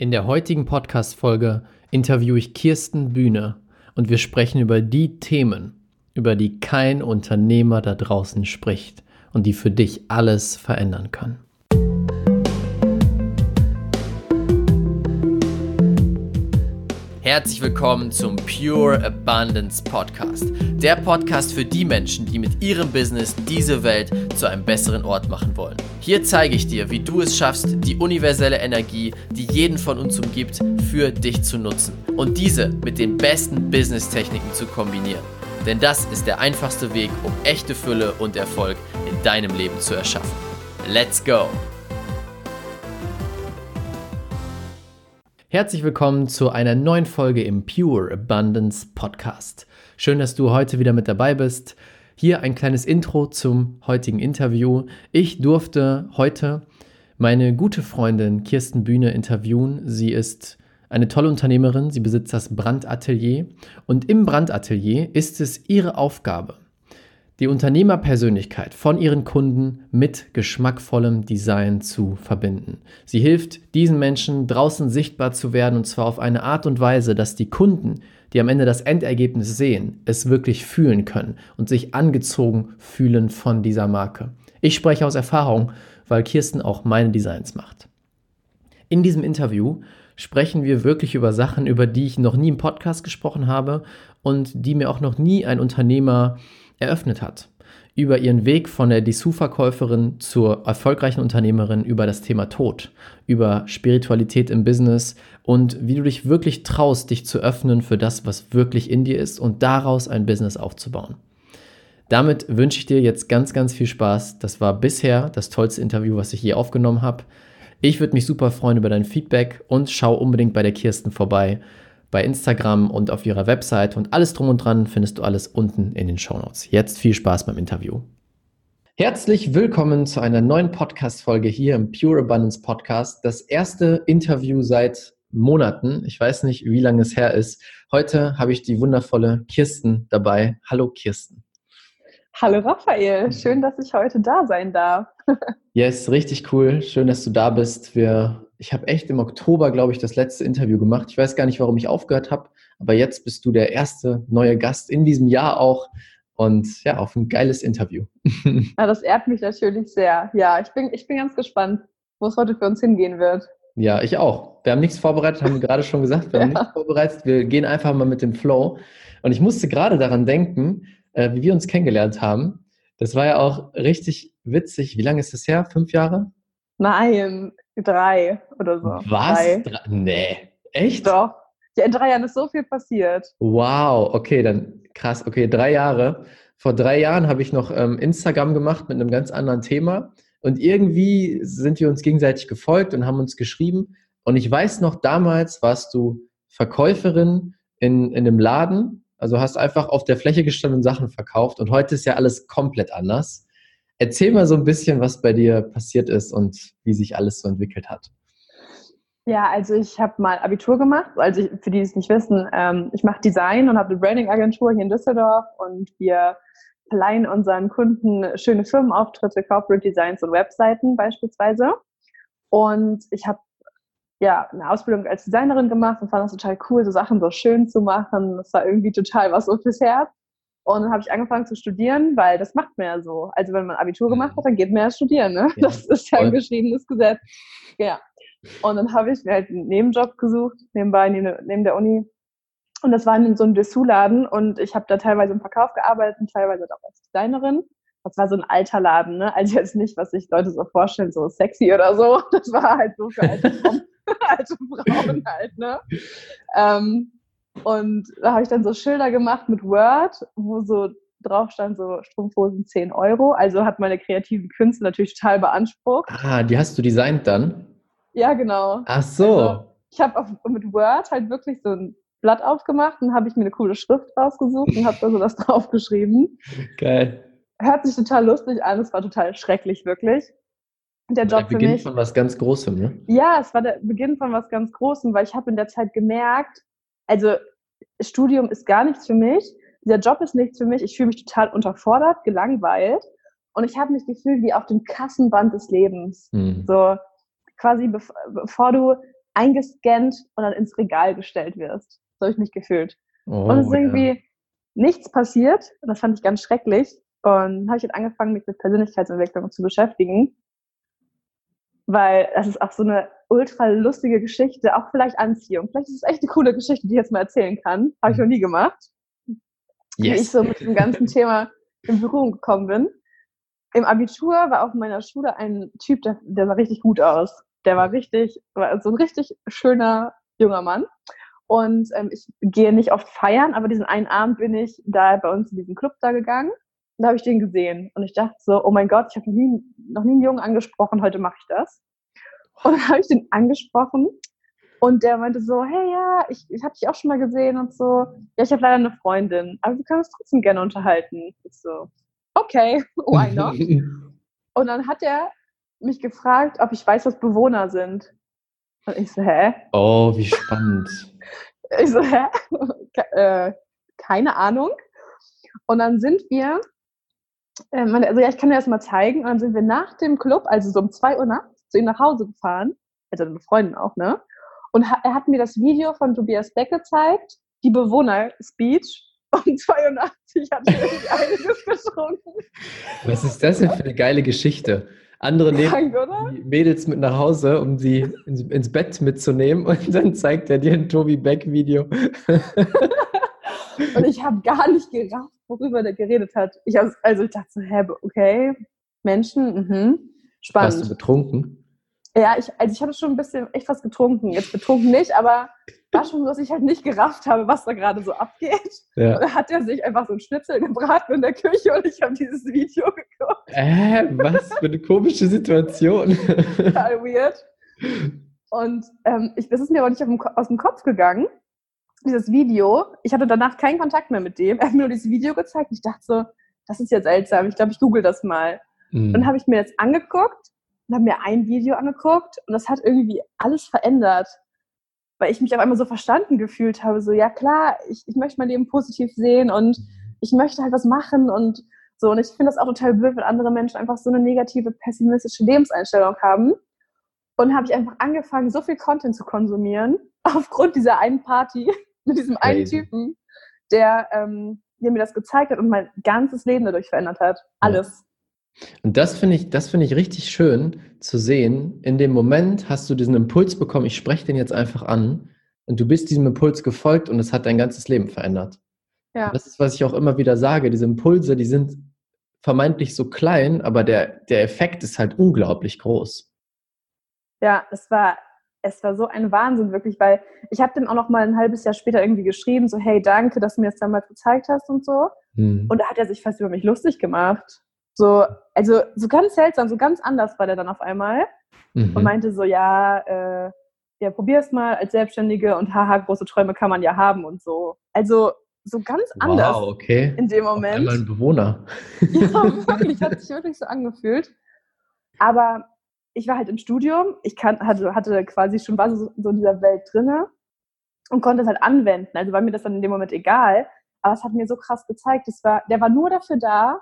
In der heutigen Podcast-Folge interviewe ich Kirsten Bühne und wir sprechen über die Themen, über die kein Unternehmer da draußen spricht und die für dich alles verändern können. Herzlich willkommen zum Pure Abundance Podcast. Der Podcast für die Menschen, die mit ihrem Business diese Welt zu einem besseren Ort machen wollen. Hier zeige ich dir, wie du es schaffst, die universelle Energie, die jeden von uns umgibt, für dich zu nutzen und diese mit den besten Business-Techniken zu kombinieren. Denn das ist der einfachste Weg, um echte Fülle und Erfolg in deinem Leben zu erschaffen. Let's go! Herzlich willkommen zu einer neuen Folge im Pure Abundance Podcast. Schön, dass du heute wieder mit dabei bist. Hier ein kleines Intro zum heutigen Interview. Ich durfte heute meine gute Freundin Kirsten Bühne interviewen. Sie ist eine tolle Unternehmerin, sie besitzt das Brandatelier und im Brandatelier ist es ihre Aufgabe, die Unternehmerpersönlichkeit von ihren Kunden mit geschmackvollem Design zu verbinden. Sie hilft diesen Menschen draußen sichtbar zu werden und zwar auf eine Art und Weise, dass die Kunden, die am Ende das Endergebnis sehen, es wirklich fühlen können und sich angezogen fühlen von dieser Marke. Ich spreche aus Erfahrung, weil Kirsten auch meine Designs macht. In diesem Interview sprechen wir wirklich über Sachen, über die ich noch nie im Podcast gesprochen habe und die mir auch noch nie ein Unternehmer eröffnet hat. Über ihren Weg von der Dessous-Verkäuferin zur erfolgreichen Unternehmerin über das Thema Tod, über Spiritualität im Business und wie du dich wirklich traust, dich zu öffnen für das, was wirklich in dir ist und daraus ein Business aufzubauen. Damit wünsche ich dir jetzt ganz, ganz viel Spaß. Das war bisher das tollste Interview, was ich je aufgenommen habe. Ich würde mich super freuen über dein Feedback und schau unbedingt bei der Kirsten vorbei bei Instagram und auf ihrer Website und alles drum und dran findest du alles unten in den Show Notes. Jetzt viel Spaß beim Interview. Herzlich willkommen zu einer neuen Podcast-Folge hier im Pure Abundance Podcast. Das erste Interview seit Monaten. Ich weiß nicht, wie lange es her ist. Heute habe ich die wundervolle Kirsten dabei. Hallo Kirsten. Hallo Raphael, schön, dass ich heute da sein darf. yes, richtig cool. Schön, dass du da bist. Wir ich habe echt im Oktober, glaube ich, das letzte Interview gemacht. Ich weiß gar nicht, warum ich aufgehört habe, aber jetzt bist du der erste neue Gast in diesem Jahr auch. Und ja, auf ein geiles Interview. Ja, das ehrt mich natürlich sehr. Ja, ich bin, ich bin ganz gespannt, wo es heute für uns hingehen wird. Ja, ich auch. Wir haben nichts vorbereitet, haben wir gerade schon gesagt. Wir haben ja. nichts vorbereitet. Wir gehen einfach mal mit dem Flow. Und ich musste gerade daran denken, äh, wie wir uns kennengelernt haben. Das war ja auch richtig witzig. Wie lange ist das her? Fünf Jahre? Nein, drei oder so. Was? Drei. Nee, echt? Doch. Ja, in drei Jahren ist so viel passiert. Wow, okay, dann krass. Okay, drei Jahre. Vor drei Jahren habe ich noch ähm, Instagram gemacht mit einem ganz anderen Thema. Und irgendwie sind wir uns gegenseitig gefolgt und haben uns geschrieben. Und ich weiß noch, damals warst du Verkäuferin in, in einem Laden. Also hast einfach auf der Fläche gestanden und Sachen verkauft. Und heute ist ja alles komplett anders. Erzähl mal so ein bisschen, was bei dir passiert ist und wie sich alles so entwickelt hat. Ja, also ich habe mal Abitur gemacht. Also ich, für die, die es nicht wissen, ähm, ich mache Design und habe eine Branding-Agentur hier in Düsseldorf und wir verleihen unseren Kunden schöne Firmenauftritte, Corporate Designs und Webseiten beispielsweise. Und ich habe ja eine Ausbildung als Designerin gemacht und fand es total cool, so Sachen so schön zu machen. Das war irgendwie total was so fürs Herz. Und dann habe ich angefangen zu studieren, weil das macht man ja so. Also wenn man Abitur gemacht hat, dann geht man ja studieren. Ne? Ja, das ist ja ein geschriebenes Gesetz. Ja. Und dann habe ich mir halt einen Nebenjob gesucht, nebenbei neben der Uni. Und das war in so einem Dessous-Laden und ich habe da teilweise im Verkauf gearbeitet und teilweise auch als Designerin. Das war so ein alter Laden, ne? Also jetzt nicht, was sich Leute so vorstellen, so sexy oder so. Das war halt so für alte, alte Frauen halt, ne? Ähm, und da habe ich dann so Schilder gemacht mit Word, wo so drauf stand, so Strumpfhosen 10 Euro. Also hat meine kreativen Künste natürlich total beansprucht. Ah, die hast du designt dann? Ja, genau. Ach so. Also, ich habe mit Word halt wirklich so ein Blatt aufgemacht und habe ich mir eine coole Schrift rausgesucht und habe da so das draufgeschrieben. Geil. Hört sich total lustig an, es war total schrecklich, wirklich. Der Job der Beginn für mich. von was ganz Großem, ne? Ja, es war der Beginn von was ganz Großem, weil ich habe in der Zeit gemerkt, also Studium ist gar nichts für mich, dieser Job ist nichts für mich, ich fühle mich total unterfordert, gelangweilt und ich habe mich gefühlt wie auf dem Kassenband des Lebens. Mhm. So quasi bevor du eingescannt und dann ins Regal gestellt wirst. So habe ich mich gefühlt. Oh, und es ist irgendwie ja. nichts passiert. Und das fand ich ganz schrecklich. Und habe ich jetzt angefangen, mich mit Persönlichkeitsentwicklung zu beschäftigen. Weil das ist auch so eine ultra lustige Geschichte, auch vielleicht Anziehung. Vielleicht ist es echt eine coole Geschichte, die ich jetzt mal erzählen kann. Habe ich noch nie gemacht. Yes. Wie ich so mit dem ganzen Thema in Berührung gekommen bin. Im Abitur war auf meiner Schule ein Typ, der, der sah richtig gut aus. Der war richtig, war so ein richtig schöner junger Mann. Und ähm, ich gehe nicht oft feiern, aber diesen einen Abend bin ich da bei uns in diesen Club da gegangen. Und da habe ich den gesehen. Und ich dachte so, oh mein Gott, ich habe noch nie, noch nie einen Jungen angesprochen, heute mache ich das. Und dann habe ich den angesprochen und der meinte so, hey ja, ich, ich habe dich auch schon mal gesehen und so. Ja, ich habe leider eine Freundin, aber wir können uns trotzdem gerne unterhalten. Ich so, okay, why not? und dann hat er mich gefragt, ob ich weiß, was Bewohner sind. Und ich so, hä? Oh, wie spannend. ich so, hä? äh, keine Ahnung. Und dann sind wir, äh, also ja, ich kann dir das mal zeigen. Und dann sind wir nach dem Club, also so um zwei Uhr nachts, zu ihm nach Hause gefahren. Also mit Freunden auch, ne? Und er hat mir das Video von Tobias Beck gezeigt, die Bewohner-Speech. Und 82 hat er einiges getrunken. Was ist das denn für eine geile Geschichte? Andere nehmen die Mädels mit nach Hause, um sie ins, Bett mitzunehmen und dann zeigt er dir ein Tobi Beck-Video. und ich habe gar nicht gerafft, worüber der geredet hat. Ich also ich dachte so, hä, okay, Menschen, mhm, spannend. Warst du betrunken? Ja, ich, also ich habe schon ein bisschen echt was getrunken. Jetzt betrunken nicht, aber war schon so, dass ich halt nicht gerafft habe, was da gerade so abgeht. Ja. Da hat er sich einfach so ein Schnitzel gebraten in der Küche und ich habe dieses Video geguckt. Äh, was für eine komische Situation. Total weird. Und ähm, ich, das ist mir aber nicht dem, aus dem Kopf gegangen, dieses Video. Ich hatte danach keinen Kontakt mehr mit dem. Er hat mir nur dieses Video gezeigt und ich dachte so, das ist ja seltsam. Ich glaube, ich google das mal. Mhm. Dann habe ich mir jetzt angeguckt und habe mir ein Video angeguckt und das hat irgendwie alles verändert, weil ich mich auf einmal so verstanden gefühlt habe, so ja klar, ich, ich möchte mein Leben positiv sehen und ich möchte halt was machen und so und ich finde das auch total blöd, wenn andere Menschen einfach so eine negative, pessimistische Lebenseinstellung haben und habe ich einfach angefangen, so viel Content zu konsumieren aufgrund dieser einen Party mit diesem einen Typen, der, ähm, der mir das gezeigt hat und mein ganzes Leben dadurch verändert hat. Alles. Und das finde ich, das finde ich richtig schön zu sehen. In dem Moment hast du diesen Impuls bekommen, ich spreche den jetzt einfach an und du bist diesem Impuls gefolgt und es hat dein ganzes Leben verändert. Ja. Das ist, was ich auch immer wieder sage. Diese Impulse, die sind vermeintlich so klein, aber der, der Effekt ist halt unglaublich groß. Ja, es war, es war so ein Wahnsinn, wirklich, weil ich habe dem auch noch mal ein halbes Jahr später irgendwie geschrieben, so, hey, danke, dass du mir das damals gezeigt hast und so. Hm. Und da hat er sich fast über mich lustig gemacht. So, also so ganz seltsam, so ganz anders war der dann auf einmal mhm. und meinte so, ja, äh, ja, probier's mal als Selbstständige und haha, große Träume kann man ja haben und so. Also so ganz anders wow, okay. in dem Moment. Auf einmal ein Bewohner. ja, wirklich, hat sich wirklich so angefühlt. Aber ich war halt im Studium, ich kann, hatte, hatte quasi schon war so, so in dieser Welt drinne und konnte es halt anwenden. Also war mir das dann in dem Moment egal. Aber es hat mir so krass gezeigt, das war, der war nur dafür da,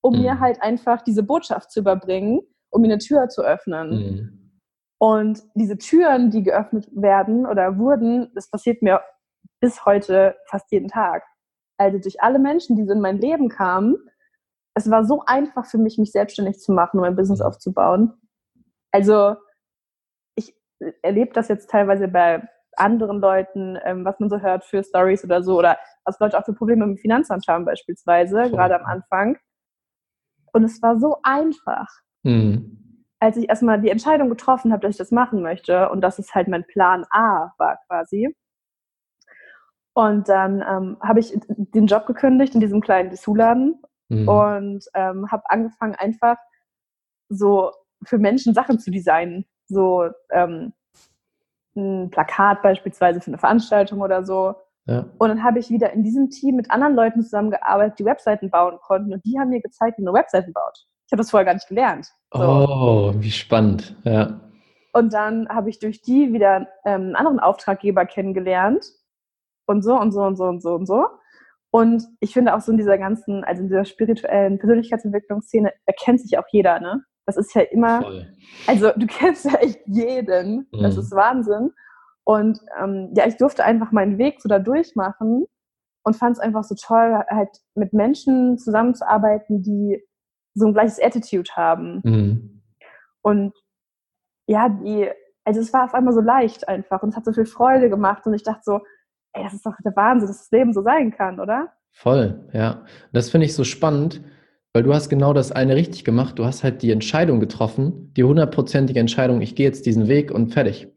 um mhm. mir halt einfach diese Botschaft zu überbringen, um mir eine Tür zu öffnen. Mhm. Und diese Türen, die geöffnet werden oder wurden, das passiert mir bis heute fast jeden Tag. Also durch alle Menschen, die so in mein Leben kamen, es war so einfach für mich, mich selbstständig zu machen und mein Business mhm. aufzubauen. Also ich erlebe das jetzt teilweise bei anderen Leuten, ähm, was man so hört für Stories oder so, oder was Leute auch für Probleme mit dem Finanzamt haben beispielsweise, gerade am Anfang. Und es war so einfach, mhm. als ich erstmal die Entscheidung getroffen habe, dass ich das machen möchte und dass es halt mein Plan A war quasi. Und dann ähm, habe ich den Job gekündigt in diesem kleinen Dessous-Laden mhm. und ähm, habe angefangen, einfach so für Menschen Sachen zu designen. So ähm, ein Plakat beispielsweise für eine Veranstaltung oder so. Ja. Und dann habe ich wieder in diesem Team mit anderen Leuten zusammengearbeitet, die Webseiten bauen konnten. Und die haben mir gezeigt, wie man Webseiten baut. Ich habe das vorher gar nicht gelernt. So. Oh, wie spannend, ja. Und dann habe ich durch die wieder ähm, einen anderen Auftraggeber kennengelernt. Und so und so und so und so und so. Und ich finde auch so in dieser ganzen, also in dieser spirituellen Persönlichkeitsentwicklungsszene erkennt sich auch jeder, ne? Das ist ja immer, Voll. also du kennst ja echt jeden. Das mhm. ist Wahnsinn. Und ähm, ja, ich durfte einfach meinen Weg so da durchmachen und fand es einfach so toll, halt mit Menschen zusammenzuarbeiten, die so ein gleiches Attitude haben. Mhm. Und ja, die, also es war auf einmal so leicht einfach und es hat so viel Freude gemacht und ich dachte so, ey, das ist doch der Wahnsinn, dass das Leben so sein kann, oder? Voll, ja. Das finde ich so spannend, weil du hast genau das eine richtig gemacht. Du hast halt die Entscheidung getroffen, die hundertprozentige Entscheidung, ich gehe jetzt diesen Weg und fertig.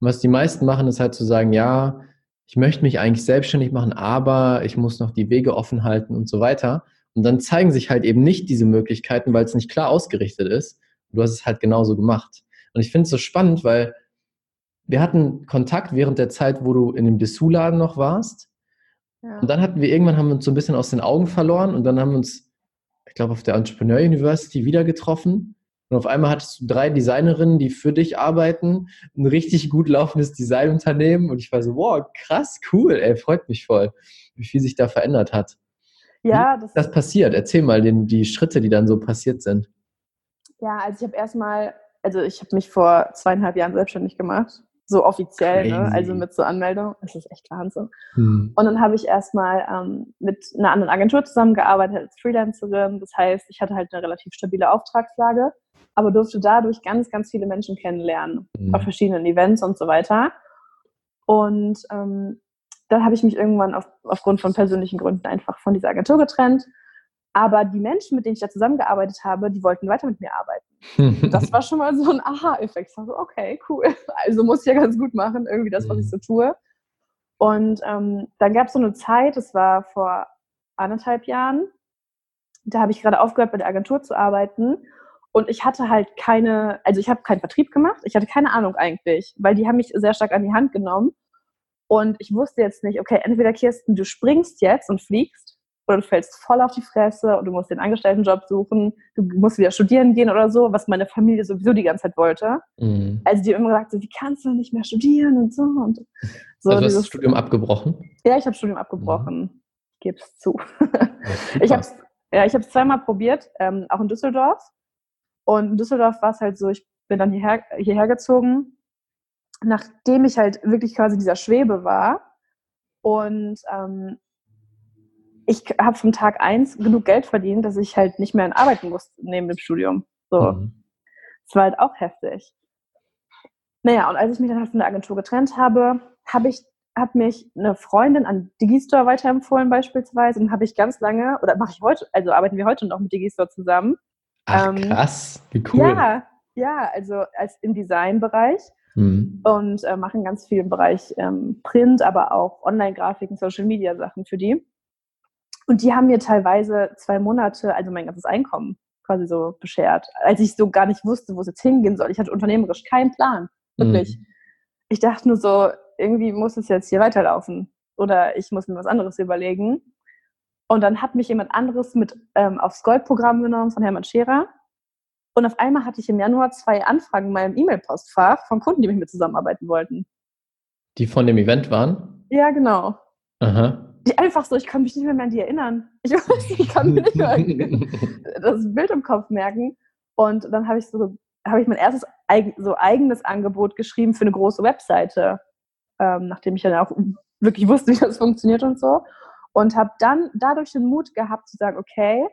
Und was die meisten machen, ist halt zu sagen, ja, ich möchte mich eigentlich selbstständig machen, aber ich muss noch die Wege offen halten und so weiter. Und dann zeigen sich halt eben nicht diese Möglichkeiten, weil es nicht klar ausgerichtet ist. Du hast es halt genauso gemacht. Und ich finde es so spannend, weil wir hatten Kontakt während der Zeit, wo du in dem Dessous-Laden noch warst. Ja. Und dann hatten wir irgendwann haben wir uns so ein bisschen aus den Augen verloren und dann haben wir uns, ich glaube, auf der Entrepreneur University wieder getroffen. Und auf einmal hattest du drei Designerinnen, die für dich arbeiten, ein richtig gut laufendes Designunternehmen. Und ich war so, wow, krass, cool, ey, freut mich voll, wie viel sich da verändert hat. Ja, das, das passiert. Erzähl mal den, die Schritte, die dann so passiert sind. Ja, also ich habe erstmal, also ich habe mich vor zweieinhalb Jahren selbstständig gemacht so offiziell, ne? also mit so Anmeldung. Das ist echt Wahnsinn. Hm. Und dann habe ich erstmal ähm, mit einer anderen Agentur zusammengearbeitet als Freelancerin. Das heißt, ich hatte halt eine relativ stabile Auftragslage, aber durfte dadurch ganz, ganz viele Menschen kennenlernen hm. auf verschiedenen Events und so weiter. Und ähm, dann habe ich mich irgendwann auf, aufgrund von persönlichen Gründen einfach von dieser Agentur getrennt aber die Menschen, mit denen ich da zusammengearbeitet habe, die wollten weiter mit mir arbeiten. das war schon mal so ein Aha-Effekt. Ich war so, okay, cool. Also muss ich ja ganz gut machen, irgendwie das, was ich so tue. Und ähm, dann gab es so eine Zeit, das war vor anderthalb Jahren, da habe ich gerade aufgehört, bei der Agentur zu arbeiten. Und ich hatte halt keine, also ich habe keinen Vertrieb gemacht, ich hatte keine Ahnung eigentlich, weil die haben mich sehr stark an die Hand genommen. Und ich wusste jetzt nicht, okay, entweder Kirsten, du springst jetzt und fliegst oder du fällst voll auf die Fresse und du musst den Angestelltenjob suchen, du musst wieder studieren gehen oder so, was meine Familie sowieso die ganze Zeit wollte. Mhm. Also die haben immer gesagt, so, wie kannst du nicht mehr studieren und so. Und so also hast du das Studium abgebrochen? Ja, ich habe Studium abgebrochen. Mhm. Ich gebe es zu. ich habe es ja, ich zweimal probiert, ähm, auch in Düsseldorf. Und in Düsseldorf war es halt so, ich bin dann hierher, hierher gezogen, nachdem ich halt wirklich quasi dieser Schwebe war. Und ähm, ich habe vom Tag eins genug Geld verdient, dass ich halt nicht mehr arbeiten muss neben dem Studium. So. Mhm. Das war halt auch heftig. Naja, und als ich mich dann halt von der Agentur getrennt habe, habe ich, hat mich eine Freundin an Digistore weiterempfohlen beispielsweise und habe ich ganz lange, oder mache ich heute, also arbeiten wir heute noch mit Digistore zusammen. Ach ähm, krass, wie cool. Ja, ja, also als im Designbereich mhm. und äh, machen ganz viel im Bereich ähm, Print, aber auch Online-Grafiken, Social-Media-Sachen für die. Und die haben mir teilweise zwei Monate, also mein ganzes Einkommen quasi so beschert, als ich so gar nicht wusste, wo es jetzt hingehen soll. Ich hatte unternehmerisch keinen Plan, wirklich. Mhm. Ich dachte nur so, irgendwie muss es jetzt hier weiterlaufen oder ich muss mir was anderes überlegen. Und dann hat mich jemand anderes mit ähm, aufs Goldprogramm genommen von Hermann Scherer. Und auf einmal hatte ich im Januar zwei Anfragen in meinem E-Mail-Postfach von Kunden, die mit mir zusammenarbeiten wollten. Die von dem Event waren? Ja, genau. Aha die einfach so, ich kann mich nicht mehr, mehr an die erinnern. Ich, ich kann mir nicht mehr das Bild im Kopf merken. Und dann habe ich so, habe ich mein erstes so eigenes Angebot geschrieben für eine große Webseite, ähm, nachdem ich dann auch wirklich wusste, wie das funktioniert und so. Und habe dann dadurch den Mut gehabt zu sagen, okay,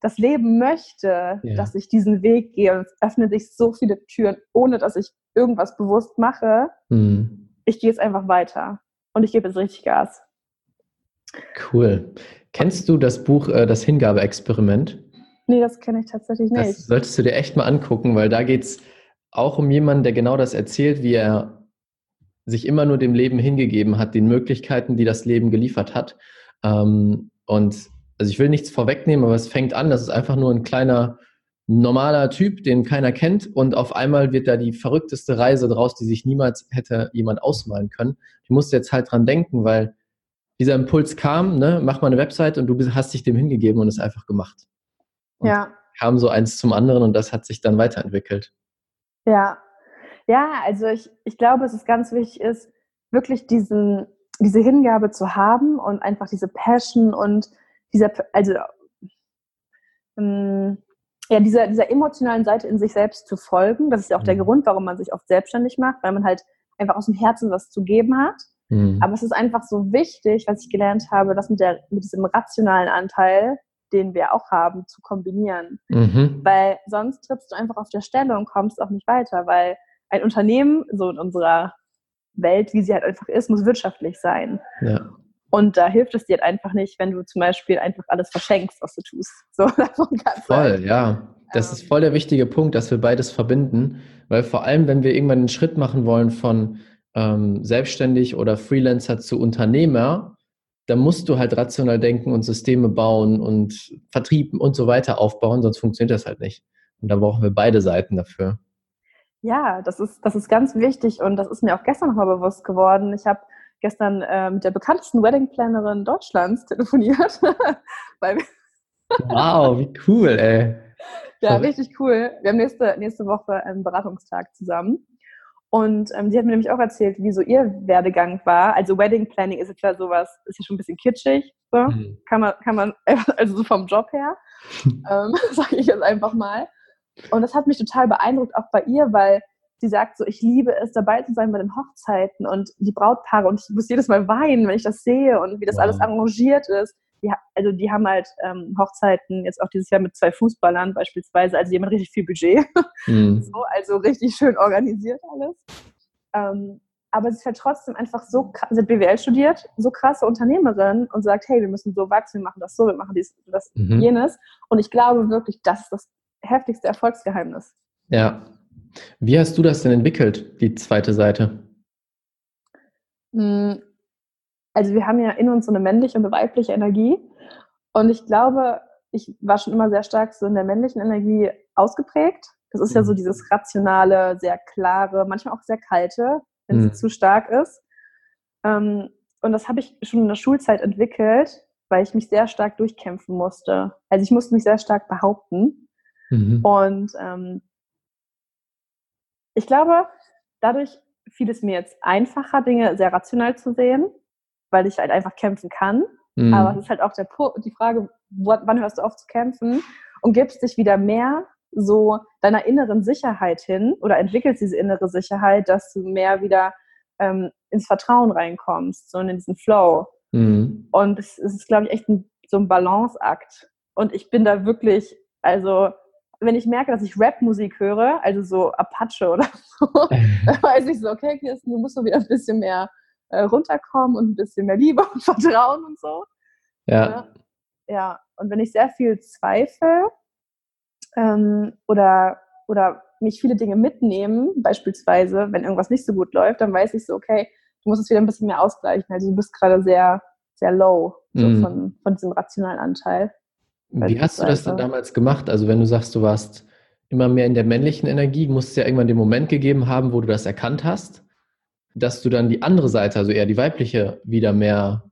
das Leben möchte, ja. dass ich diesen Weg gehe und es öffnen sich so viele Türen, ohne dass ich irgendwas bewusst mache. Mhm. Ich gehe jetzt einfach weiter und ich gebe jetzt richtig Gas. Cool. Kennst du das Buch äh, Das Hingabeexperiment? Nee, das kenne ich tatsächlich nicht. Das solltest du dir echt mal angucken, weil da geht es auch um jemanden, der genau das erzählt, wie er sich immer nur dem Leben hingegeben hat, den Möglichkeiten, die das Leben geliefert hat. Ähm, und also ich will nichts vorwegnehmen, aber es fängt an, das ist einfach nur ein kleiner normaler Typ, den keiner kennt und auf einmal wird da die verrückteste Reise draus, die sich niemals hätte jemand ausmalen können. Ich musste jetzt halt dran denken, weil dieser Impuls kam, ne, mach mal eine Website und du hast dich dem hingegeben und es einfach gemacht. Und ja. Kam so eins zum anderen und das hat sich dann weiterentwickelt. Ja. Ja, also ich, ich glaube, es ist ganz wichtig ist, wirklich diesen, diese Hingabe zu haben und einfach diese Passion und dieser, also ähm, ja, dieser, dieser emotionalen Seite in sich selbst zu folgen. Das ist ja auch der mhm. Grund, warum man sich oft selbstständig macht, weil man halt einfach aus dem Herzen was zu geben hat. Mhm. Aber es ist einfach so wichtig, was ich gelernt habe, das mit, der, mit diesem rationalen Anteil, den wir auch haben, zu kombinieren. Mhm. Weil sonst trittst du einfach auf der Stelle und kommst auch nicht weiter, weil ein Unternehmen, so in unserer Welt, wie sie halt einfach ist, muss wirtschaftlich sein. Ja. Und da hilft es dir halt einfach nicht, wenn du zum Beispiel einfach alles verschenkst, was du tust. So, davon voll, halt. ja. Das ist voll der wichtige Punkt, dass wir beides verbinden, weil vor allem, wenn wir irgendwann einen Schritt machen wollen von ähm, selbstständig oder Freelancer zu Unternehmer, dann musst du halt rational denken und Systeme bauen und Vertrieb und so weiter aufbauen, sonst funktioniert das halt nicht. Und da brauchen wir beide Seiten dafür. Ja, das ist, das ist ganz wichtig und das ist mir auch gestern nochmal bewusst geworden. Ich habe gestern äh, mit der bekanntesten Wedding-Plannerin Deutschlands telefoniert. wow, wie cool, ey. Ja, richtig cool. Wir haben nächste, nächste Woche einen Beratungstag zusammen. Und ähm, sie hat mir nämlich auch erzählt, wie so ihr Werdegang war. Also Wedding Planning ist jetzt ja sowas, ist ja schon ein bisschen kitschig. So. Mhm. Kann man, kann man, also so vom Job her, ähm, sage ich jetzt einfach mal. Und das hat mich total beeindruckt, auch bei ihr, weil sie sagt so, ich liebe es, dabei zu sein bei den Hochzeiten und die Brautpaare und ich muss jedes Mal weinen, wenn ich das sehe und wie das wow. alles arrangiert ist. Die, also die haben halt ähm, Hochzeiten jetzt auch dieses Jahr mit zwei Fußballern beispielsweise, also die haben richtig viel Budget. Mhm. So, also richtig schön organisiert alles. Ähm, aber sie ist halt trotzdem einfach so, sie hat BWL studiert, so krasse Unternehmerin und sagt, hey, wir müssen so wachsen, wir machen das so, wir machen dies, das, mhm. jenes. Und ich glaube wirklich, das ist das heftigste Erfolgsgeheimnis. Ja, wie hast du das denn entwickelt, die zweite Seite? Hm, also wir haben ja in uns so eine männliche und eine weibliche Energie. Und ich glaube, ich war schon immer sehr stark so in der männlichen Energie ausgeprägt. Das ist ja so mhm. dieses rationale, sehr klare, manchmal auch sehr kalte, wenn mhm. es zu stark ist. Ähm, und das habe ich schon in der Schulzeit entwickelt, weil ich mich sehr stark durchkämpfen musste. Also ich musste mich sehr stark behaupten. Mhm. Und ähm, ich glaube, dadurch fiel es mir jetzt einfacher, Dinge sehr rational zu sehen, weil ich halt einfach kämpfen kann. Mhm. Aber es ist halt auch der, die Frage, wann hörst du auf zu kämpfen und gibst dich wieder mehr so deiner inneren Sicherheit hin oder entwickelst diese innere Sicherheit, dass du mehr wieder ähm, ins Vertrauen reinkommst, so in diesen Flow. Mhm. Und es, es ist, glaube ich, echt ein, so ein Balanceakt. Und ich bin da wirklich, also wenn ich merke, dass ich Rap-Musik höre, also so Apache oder so, dann weiß ich so, okay, Kirsten, du musst so wieder ein bisschen mehr äh, runterkommen und ein bisschen mehr Liebe und Vertrauen und so. Ja. Äh, ja, und wenn ich sehr viel zweifle ähm, oder, oder mich viele Dinge mitnehmen, beispielsweise, wenn irgendwas nicht so gut läuft, dann weiß ich so, okay, du musst es wieder ein bisschen mehr ausgleichen. Also du bist gerade sehr, sehr low so mm. von, von diesem rationalen Anteil. Wie hast du das denn damals gemacht? Also wenn du sagst, du warst immer mehr in der männlichen Energie, muss es ja irgendwann den Moment gegeben haben, wo du das erkannt hast, dass du dann die andere Seite, also eher die weibliche, wieder mehr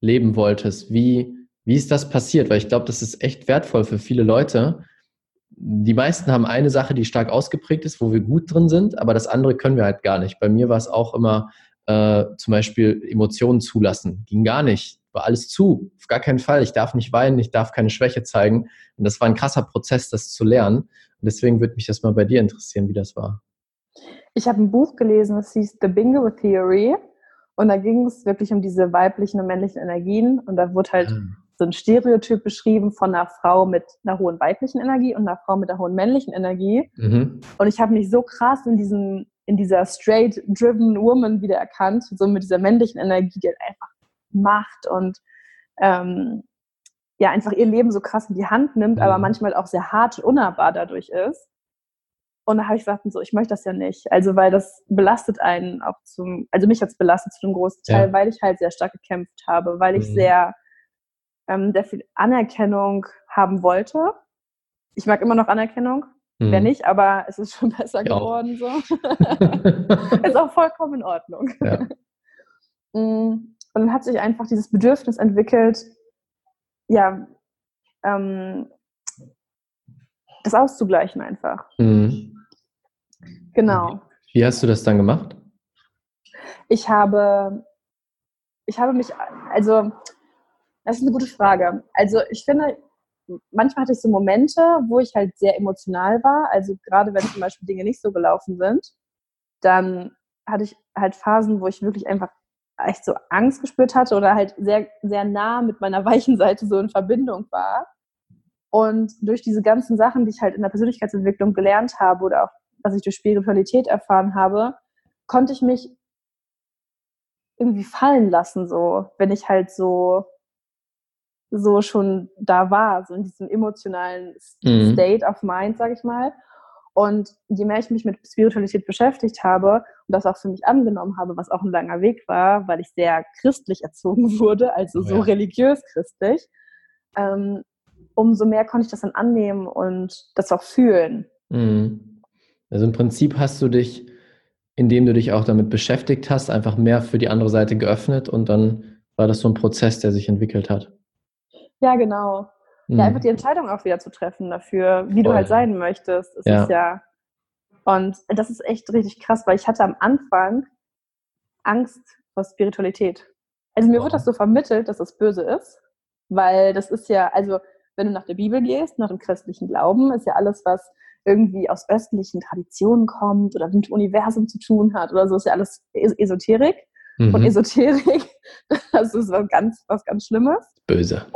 leben wolltest. Wie, wie ist das passiert? Weil ich glaube, das ist echt wertvoll für viele Leute. Die meisten haben eine Sache, die stark ausgeprägt ist, wo wir gut drin sind, aber das andere können wir halt gar nicht. Bei mir war es auch immer äh, zum Beispiel Emotionen zulassen. Ging gar nicht war alles zu. Auf gar keinen Fall. Ich darf nicht weinen, ich darf keine Schwäche zeigen. Und das war ein krasser Prozess, das zu lernen. Und deswegen würde mich das mal bei dir interessieren, wie das war. Ich habe ein Buch gelesen, das hieß The Bingo Theory. Und da ging es wirklich um diese weiblichen und männlichen Energien. Und da wurde halt mhm. so ein Stereotyp beschrieben von einer Frau mit einer hohen weiblichen Energie und einer Frau mit einer hohen männlichen Energie. Mhm. Und ich habe mich so krass in diesem in dieser straight-driven Woman wieder erkannt, so mit dieser männlichen Energie, die halt einfach macht und ähm, ja einfach ihr Leben so krass in die Hand nimmt, mhm. aber manchmal auch sehr hart und unnahbar dadurch ist. Und da habe ich gesagt, so, ich möchte das ja nicht. Also, weil das belastet einen auch zum, also mich hat es belastet zu einem großen Teil, ja. weil ich halt sehr stark gekämpft habe, weil ich mhm. sehr, ähm, sehr viel Anerkennung haben wollte. Ich mag immer noch Anerkennung, mhm. wer nicht, aber es ist schon besser ich geworden. So. ist auch vollkommen in Ordnung. Ja. Mm. Und dann hat sich einfach dieses Bedürfnis entwickelt, ja, ähm, das auszugleichen einfach. Mhm. Genau. Wie hast du das dann gemacht? Ich habe, ich habe mich, also, das ist eine gute Frage. Also, ich finde, manchmal hatte ich so Momente, wo ich halt sehr emotional war. Also, gerade wenn zum Beispiel Dinge nicht so gelaufen sind, dann hatte ich halt Phasen, wo ich wirklich einfach echt so Angst gespürt hatte oder halt sehr, sehr nah mit meiner weichen Seite so in Verbindung war. Und durch diese ganzen Sachen, die ich halt in der Persönlichkeitsentwicklung gelernt habe oder auch was ich durch Spiritualität erfahren habe, konnte ich mich irgendwie fallen lassen, so, wenn ich halt so, so schon da war, so in diesem emotionalen mhm. State of Mind, sag ich mal. Und je mehr ich mich mit Spiritualität beschäftigt habe und das auch für mich angenommen habe, was auch ein langer Weg war, weil ich sehr christlich erzogen wurde, also so ja. religiös christlich, ähm, umso mehr konnte ich das dann annehmen und das auch fühlen. Mhm. Also im Prinzip hast du dich indem du dich auch damit beschäftigt hast, einfach mehr für die andere Seite geöffnet und dann war das so ein Prozess, der sich entwickelt hat. Ja, genau. Mhm. Ja, einfach die Entscheidung auch wieder zu treffen dafür, wie Voll. du halt sein möchtest. Das ja. ist ja. Und das ist echt richtig krass, weil ich hatte am Anfang Angst vor Spiritualität. Also mir oh. wird das so vermittelt, dass das böse ist, weil das ist ja, also wenn du nach der Bibel gehst, nach dem christlichen Glauben, ist ja alles, was irgendwie aus östlichen Traditionen kommt oder mit dem Universum zu tun hat oder so, ist ja alles Esoterik. Mhm. Und Esoterik, das ist was ganz, was ganz Schlimmes. Böse.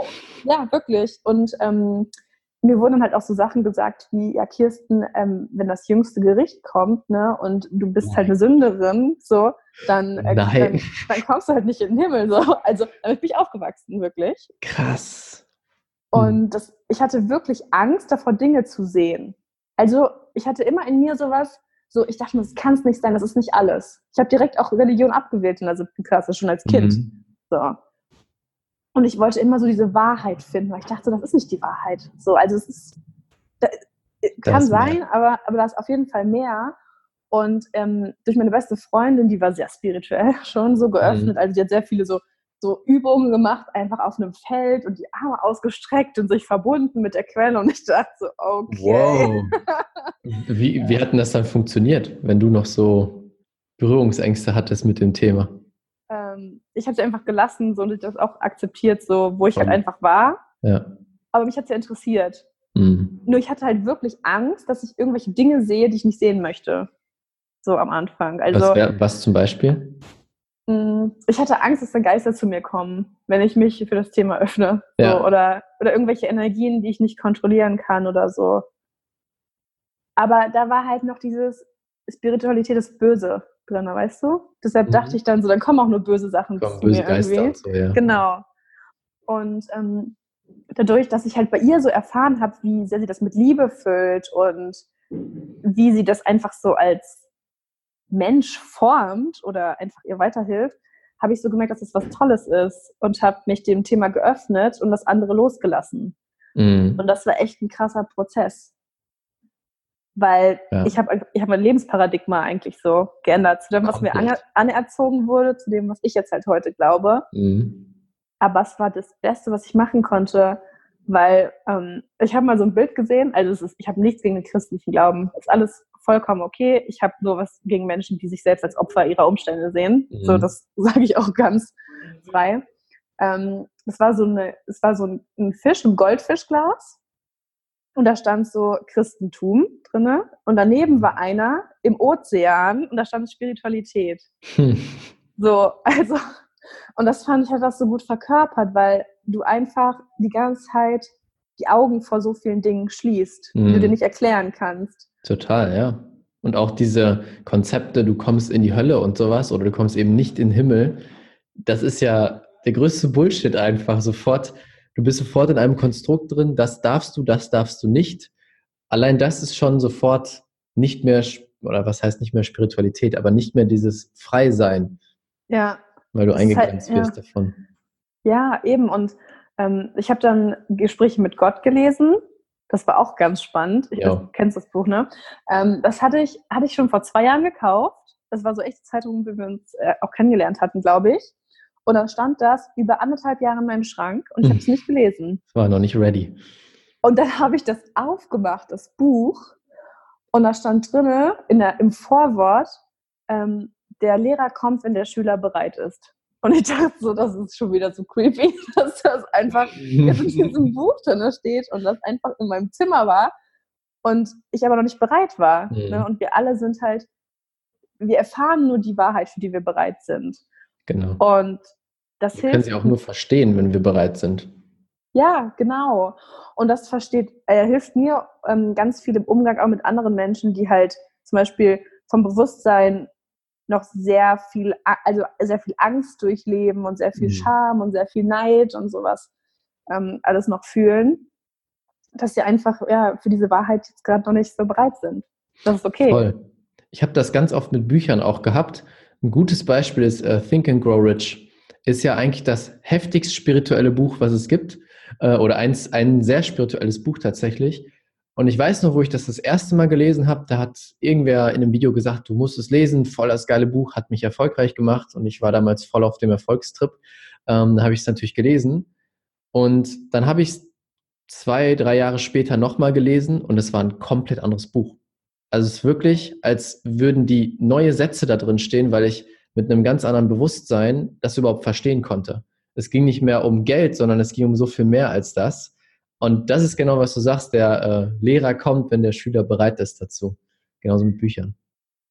Ja, wirklich. Und ähm, mir wurden dann halt auch so Sachen gesagt wie, ja, Kirsten, ähm, wenn das jüngste Gericht kommt, ne, und du bist Nein. halt eine Sünderin, so, dann, äh, dann, dann, kommst du halt nicht in den Himmel, so. Also, damit bin ich aufgewachsen, wirklich. Krass. Und das, ich hatte wirklich Angst davor, Dinge zu sehen. Also ich hatte immer in mir sowas, so ich dachte mir, das kann es nicht sein, das ist nicht alles. Ich habe direkt auch Religion abgewählt in der siebten Klasse, schon als Kind. Mhm. So. Und ich wollte immer so diese Wahrheit finden, weil ich dachte, das ist nicht die Wahrheit. So, also es ist, da, kann das sein, aber, aber da ist auf jeden Fall mehr. Und ähm, durch meine beste Freundin, die war sehr spirituell schon so geöffnet, mhm. also die hat sehr viele so so Übungen gemacht, einfach auf einem Feld und die Arme ausgestreckt und sich verbunden mit der Quelle. Und ich dachte so, okay. Wow. Wie, wie hat denn das dann funktioniert, wenn du noch so Berührungsängste hattest mit dem Thema? Ähm, ich habe sie einfach gelassen so, und ich das auch akzeptiert, so wo ich halt einfach war. Ja. Aber mich hat es ja interessiert. Mhm. Nur ich hatte halt wirklich Angst, dass ich irgendwelche Dinge sehe, die ich nicht sehen möchte. So am Anfang. Also, was, wär, was zum Beispiel? Mm, ich hatte Angst, dass da Geister zu mir kommen, wenn ich mich für das Thema öffne. So, ja. oder, oder irgendwelche Energien, die ich nicht kontrollieren kann oder so. Aber da war halt noch dieses Spiritualität ist böse drin, weißt du? Deshalb mhm. dachte ich dann so, dann kommen auch nur böse Sachen kommen zu böse mir Geister irgendwie. So, ja. Genau. Und ähm, dadurch, dass ich halt bei ihr so erfahren habe, wie sehr sie das mit Liebe füllt und wie sie das einfach so als Mensch formt oder einfach ihr weiterhilft, habe ich so gemerkt, dass das was Tolles ist und habe mich dem Thema geöffnet und das andere losgelassen. Mhm. Und das war echt ein krasser Prozess. Weil ja. ich habe ich hab mein Lebensparadigma eigentlich so geändert, zu dem, was Komplett. mir anerzogen wurde, zu dem, was ich jetzt halt heute glaube. Mhm. Aber es war das Beste, was ich machen konnte, weil ähm, ich habe mal so ein Bild gesehen, also ist, ich habe nichts gegen den christlichen Glauben, ist alles vollkommen okay. Ich habe nur was gegen Menschen, die sich selbst als Opfer ihrer Umstände sehen. Mhm. So, das sage ich auch ganz frei. Ähm, es war so eine, es war so ein, ein Fisch, ein Goldfischglas. Und da stand so Christentum drinne. Und daneben war einer im Ozean und da stand Spiritualität. Hm. So, also, und das fand ich halt das so gut verkörpert, weil du einfach die ganze Zeit die Augen vor so vielen Dingen schließt, hm. die du dir hm. nicht erklären kannst. Total, ja. Und auch diese Konzepte, du kommst in die Hölle und sowas oder du kommst eben nicht in den Himmel, das ist ja der größte Bullshit einfach. Sofort, du bist sofort in einem Konstrukt drin, das darfst du, das darfst du nicht. Allein das ist schon sofort nicht mehr, oder was heißt nicht mehr Spiritualität, aber nicht mehr dieses Freisein. Ja. Weil du eingegrenzt halt, wirst davon. Ja, eben. Und ähm, ich habe dann Gespräche mit Gott gelesen das war auch ganz spannend. Ich, ja. Du kennst das Buch, ne? Ähm, das hatte ich, hatte ich schon vor zwei Jahren gekauft. Das war so echt die Zeitung, wie wir uns äh, auch kennengelernt hatten, glaube ich. Und dann stand das über anderthalb Jahre in meinem Schrank und ich habe es nicht gelesen. war noch nicht ready. Und dann habe ich das aufgemacht, das Buch. Und da stand drinne in der, im Vorwort, ähm, der Lehrer kommt, wenn der Schüler bereit ist. Und ich dachte so, das ist schon wieder so creepy, dass das einfach jetzt in diesem Buch drin steht und das einfach in meinem Zimmer war und ich aber noch nicht bereit war. Mhm. Ne? Und wir alle sind halt, wir erfahren nur die Wahrheit, für die wir bereit sind. Genau. Und das wir hilft. können sie auch nur verstehen, wenn wir bereit sind. Ja, genau. Und das versteht, äh, hilft mir ähm, ganz viel im Umgang auch mit anderen Menschen, die halt zum Beispiel vom Bewusstsein noch sehr viel, also sehr viel Angst durchleben und sehr viel mhm. Scham und sehr viel Neid und sowas ähm, alles noch fühlen, dass sie einfach ja, für diese Wahrheit jetzt gerade noch nicht so bereit sind. Das ist okay. Voll. Ich habe das ganz oft mit Büchern auch gehabt. Ein gutes Beispiel ist uh, Think and Grow Rich. Ist ja eigentlich das heftigst spirituelle Buch, was es gibt. Uh, oder eins, ein sehr spirituelles Buch tatsächlich. Und ich weiß noch, wo ich das das erste Mal gelesen habe, da hat irgendwer in einem Video gesagt, du musst es lesen, voll das geile Buch, hat mich erfolgreich gemacht und ich war damals voll auf dem Erfolgstrip. Ähm, da habe ich es natürlich gelesen. Und dann habe ich es zwei, drei Jahre später nochmal gelesen und es war ein komplett anderes Buch. Also es ist wirklich, als würden die neue Sätze da drin stehen, weil ich mit einem ganz anderen Bewusstsein das überhaupt verstehen konnte. Es ging nicht mehr um Geld, sondern es ging um so viel mehr als das. Und das ist genau, was du sagst. Der äh, Lehrer kommt, wenn der Schüler bereit ist dazu. Genauso mit Büchern.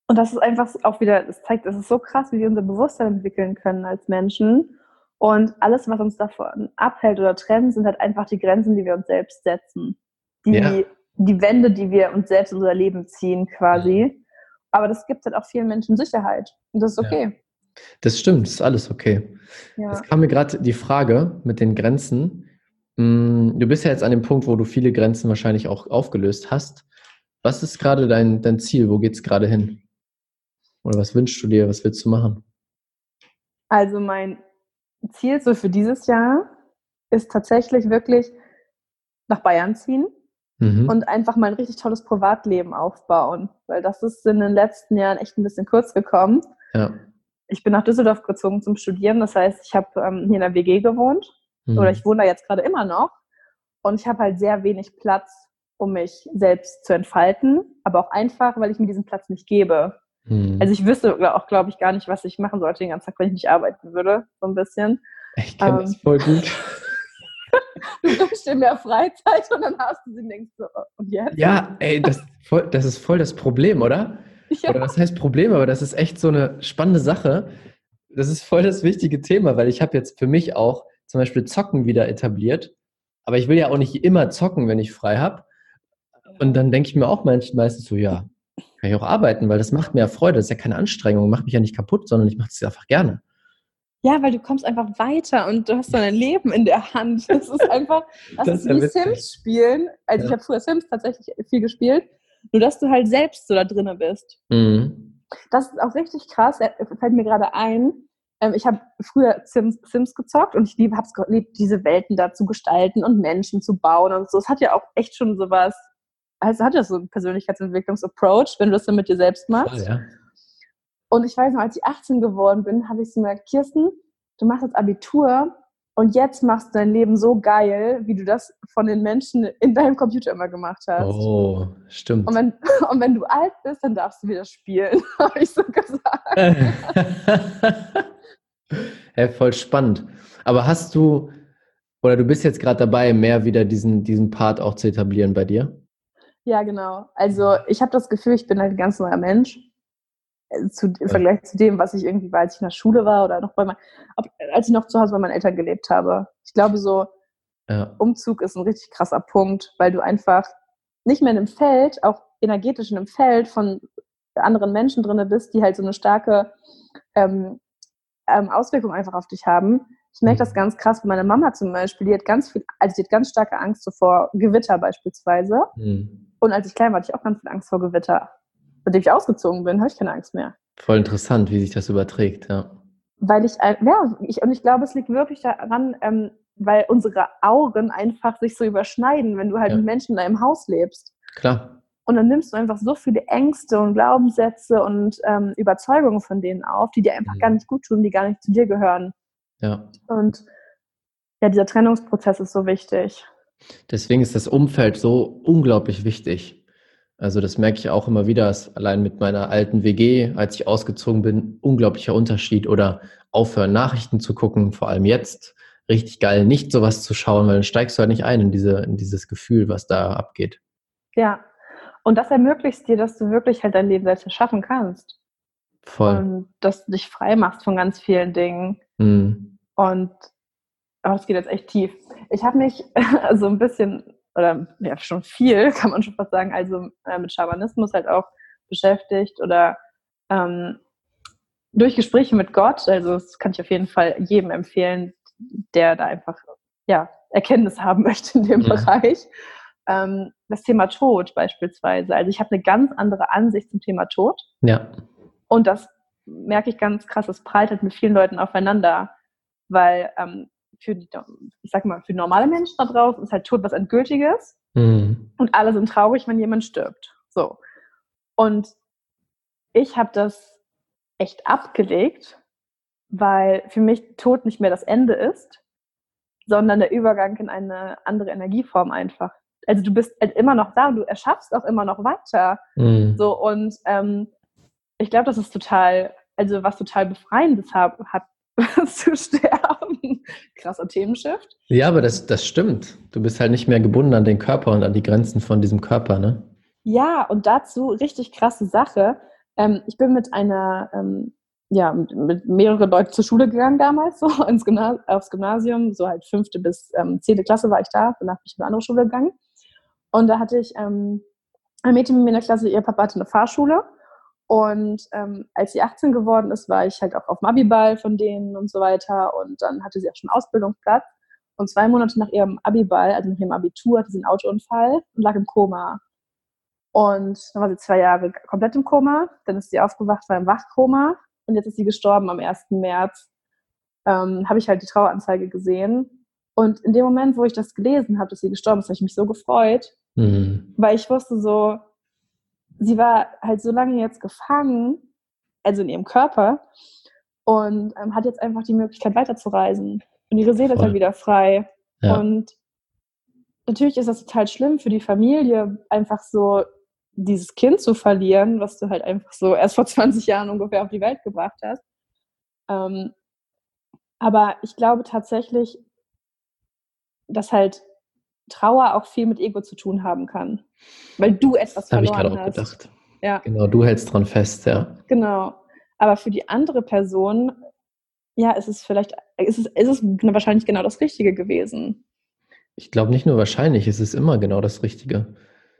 Und das ist einfach auch wieder, das zeigt, es ist so krass, wie wir unser Bewusstsein entwickeln können als Menschen. Und alles, was uns davon abhält oder trennt, sind halt einfach die Grenzen, die wir uns selbst setzen. Die, ja die Wände, die wir uns selbst in unser Leben ziehen, quasi. Aber das gibt halt auch vielen Menschen Sicherheit. Und das ist okay. Ja. Das stimmt, das ist alles okay. Ja. Es kam mir gerade die Frage mit den Grenzen. Mm, du bist ja jetzt an dem Punkt, wo du viele Grenzen wahrscheinlich auch aufgelöst hast. Was ist gerade dein, dein Ziel? Wo geht es gerade hin? Oder was wünschst du dir? Was willst du machen? Also mein Ziel so für dieses Jahr ist tatsächlich wirklich nach Bayern ziehen mhm. und einfach mal ein richtig tolles Privatleben aufbauen, weil das ist in den letzten Jahren echt ein bisschen kurz gekommen. Ja. Ich bin nach Düsseldorf gezogen zum Studieren, das heißt, ich habe ähm, hier in der WG gewohnt mhm. oder ich wohne da jetzt gerade immer noch und ich habe halt sehr wenig Platz, um mich selbst zu entfalten, aber auch einfach, weil ich mir diesen Platz nicht gebe. Mhm. Also ich wüsste auch, glaube ich, gar nicht, was ich machen sollte den ganzen Tag, wenn ich nicht arbeiten würde, so ein bisschen. Ich kenne ähm, das voll gut. du wünschst dir mehr Freizeit und dann hast du sie und denkst so, oh, und jetzt? Ja, ey, das, voll, das ist voll das Problem, oder? Ja. Oder was heißt Problem, aber das ist echt so eine spannende Sache. Das ist voll das wichtige Thema, weil ich habe jetzt für mich auch zum Beispiel Zocken wieder etabliert. Aber ich will ja auch nicht immer zocken, wenn ich frei habe. Und dann denke ich mir auch meistens so, ja, kann ich auch arbeiten, weil das macht mir ja Freude. Das ist ja keine Anstrengung, macht mich ja nicht kaputt, sondern ich mache es einfach gerne. Ja, weil du kommst einfach weiter und du hast dein Leben in der Hand. Das ist einfach, das, das ist wie Sims spielen. Also ja. ich habe früher Sims tatsächlich viel gespielt, nur dass du halt selbst so da drinnen bist. Mhm. Das ist auch richtig krass, fällt mir gerade ein. Ähm, ich habe früher Sims, Sims gezockt und ich liebe, habe es geliebt, diese Welten da zu gestalten und Menschen zu bauen und so. Es hat ja auch echt schon sowas, also es hat ja so einen Persönlichkeitsentwicklungsapproach, wenn du das dann mit dir selbst machst. Ja, ja. Und ich weiß noch, als ich 18 geworden bin, habe ich so gemerkt, Kirsten, du machst jetzt Abitur und jetzt machst du dein Leben so geil, wie du das von den Menschen in deinem Computer immer gemacht hast. Oh, stimmt. Und wenn, und wenn du alt bist, dann darfst du wieder spielen, habe ich so gesagt. ja, voll spannend. Aber hast du, oder du bist jetzt gerade dabei, mehr wieder diesen, diesen Part auch zu etablieren bei dir? Ja, genau. Also ich habe das Gefühl, ich bin halt ein ganz neuer Mensch. Äh, zu, im Vergleich zu dem, was ich irgendwie war, als ich in der Schule war oder noch bei mein, als ich noch zu Hause bei meinen Eltern gelebt habe. Ich glaube, so ja. Umzug ist ein richtig krasser Punkt, weil du einfach nicht mehr in einem Feld, auch energetisch in einem Feld von anderen Menschen drin bist, die halt so eine starke ähm, ähm, Auswirkung einfach auf dich haben. Ich merke das mhm. ganz krass bei meiner Mama zum Beispiel, die hat ganz viel, also die hat ganz starke Angst so vor Gewitter beispielsweise. Mhm. Und als ich klein war, hatte ich auch ganz viel Angst vor Gewitter seitdem ich ausgezogen bin, habe ich keine Angst mehr. Voll interessant, wie sich das überträgt, ja. Weil ich, ja, ich, und ich glaube, es liegt wirklich daran, ähm, weil unsere Augen einfach sich so überschneiden, wenn du halt ja. mit Menschen in deinem Haus lebst. Klar. Und dann nimmst du einfach so viele Ängste und Glaubenssätze und ähm, Überzeugungen von denen auf, die dir einfach mhm. gar nicht gut tun, die gar nicht zu dir gehören. Ja. Und ja, dieser Trennungsprozess ist so wichtig. Deswegen ist das Umfeld so unglaublich wichtig. Also das merke ich auch immer wieder, dass allein mit meiner alten WG, als ich ausgezogen bin, unglaublicher Unterschied oder aufhören, Nachrichten zu gucken, vor allem jetzt. Richtig geil, nicht sowas zu schauen, weil dann steigst du halt nicht ein in, diese, in dieses Gefühl, was da abgeht. Ja, und das ermöglicht dir, dass du wirklich halt dein Leben selbst erschaffen kannst. Voll. Und dass du dich frei machst von ganz vielen Dingen. Mhm. Und oh, es geht jetzt echt tief. Ich habe mich so ein bisschen, oder ja, schon viel, kann man schon fast sagen, also äh, mit Schamanismus halt auch beschäftigt oder ähm, durch Gespräche mit Gott, also das kann ich auf jeden Fall jedem empfehlen, der da einfach ja, Erkenntnis haben möchte in dem ja. Bereich. Ähm, das Thema Tod beispielsweise. Also ich habe eine ganz andere Ansicht zum Thema Tod. Ja. Und das merke ich ganz krass, das prallt halt mit vielen Leuten aufeinander, weil ähm, für die, ich sag mal, für normale Menschen da draußen ist halt Tod was Endgültiges mhm. und alle sind traurig, wenn jemand stirbt. So. Und ich habe das echt abgelegt, weil für mich Tod nicht mehr das Ende ist, sondern der Übergang in eine andere Energieform einfach. Also du bist halt immer noch da und du erschaffst auch immer noch weiter. Mhm. So und ähm, ich glaube, das ist total, also was total Befreiendes hat, hat zu sterben. Krasser Themenshift. Ja, aber das, das stimmt. Du bist halt nicht mehr gebunden an den Körper und an die Grenzen von diesem Körper, ne? Ja, und dazu richtig krasse Sache. Ähm, ich bin mit einer ähm, ja, mit, mit mehreren Leuten zur Schule gegangen damals, so ins Gymnas aufs Gymnasium, so halt fünfte bis ähm, zehnte Klasse war ich da, danach bin ich in eine andere Schule gegangen. Und da hatte ich ähm, ein Mädchen mit mir in der Klasse, ihr Papa hatte eine Fahrschule. Und ähm, als sie 18 geworden ist, war ich halt auch auf Abiball von denen und so weiter. Und dann hatte sie auch schon Ausbildungsplatz. Und zwei Monate nach ihrem Abiball, also nach ihrem Abitur, hatte sie einen Autounfall und lag im Koma. Und dann war sie zwei Jahre komplett im Koma. Dann ist sie aufgewacht, war im Wachkoma und jetzt ist sie gestorben am 1. März. Ähm, habe ich halt die Traueranzeige gesehen. Und in dem Moment, wo ich das gelesen habe, dass sie gestorben ist, habe ich mich so gefreut, mhm. weil ich wusste so, sie war halt so lange jetzt gefangen, also in ihrem Körper, und ähm, hat jetzt einfach die Möglichkeit weiterzureisen. Und ihre Seele Voll. ist halt wieder frei. Ja. Und natürlich ist das total schlimm für die Familie, einfach so dieses Kind zu verlieren, was du halt einfach so erst vor 20 Jahren ungefähr auf die Welt gebracht hast. Ähm, aber ich glaube tatsächlich, dass halt Trauer auch viel mit Ego zu tun haben kann, weil du etwas das verloren ich hast. Auch gedacht. Ja. Genau, du hältst dran fest, ja. Genau. Aber für die andere Person, ja, ist es vielleicht, ist es, ist es wahrscheinlich genau das Richtige gewesen. Ich glaube nicht nur wahrscheinlich, es ist immer genau das Richtige.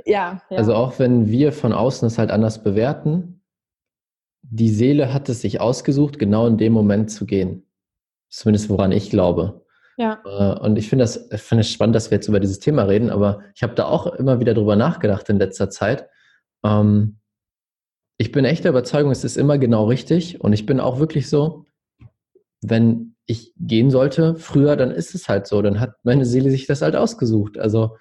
Ja, ja. Also auch wenn wir von außen es halt anders bewerten, die Seele hat es sich ausgesucht, genau in dem Moment zu gehen. Zumindest woran ich glaube. Ja. Äh, und ich finde das, finde es spannend, dass wir jetzt über dieses Thema reden, aber ich habe da auch immer wieder drüber nachgedacht in letzter Zeit. Ähm, ich bin echt der Überzeugung, es ist immer genau richtig und ich bin auch wirklich so, wenn ich gehen sollte früher, dann ist es halt so, dann hat meine Seele sich das halt ausgesucht. Also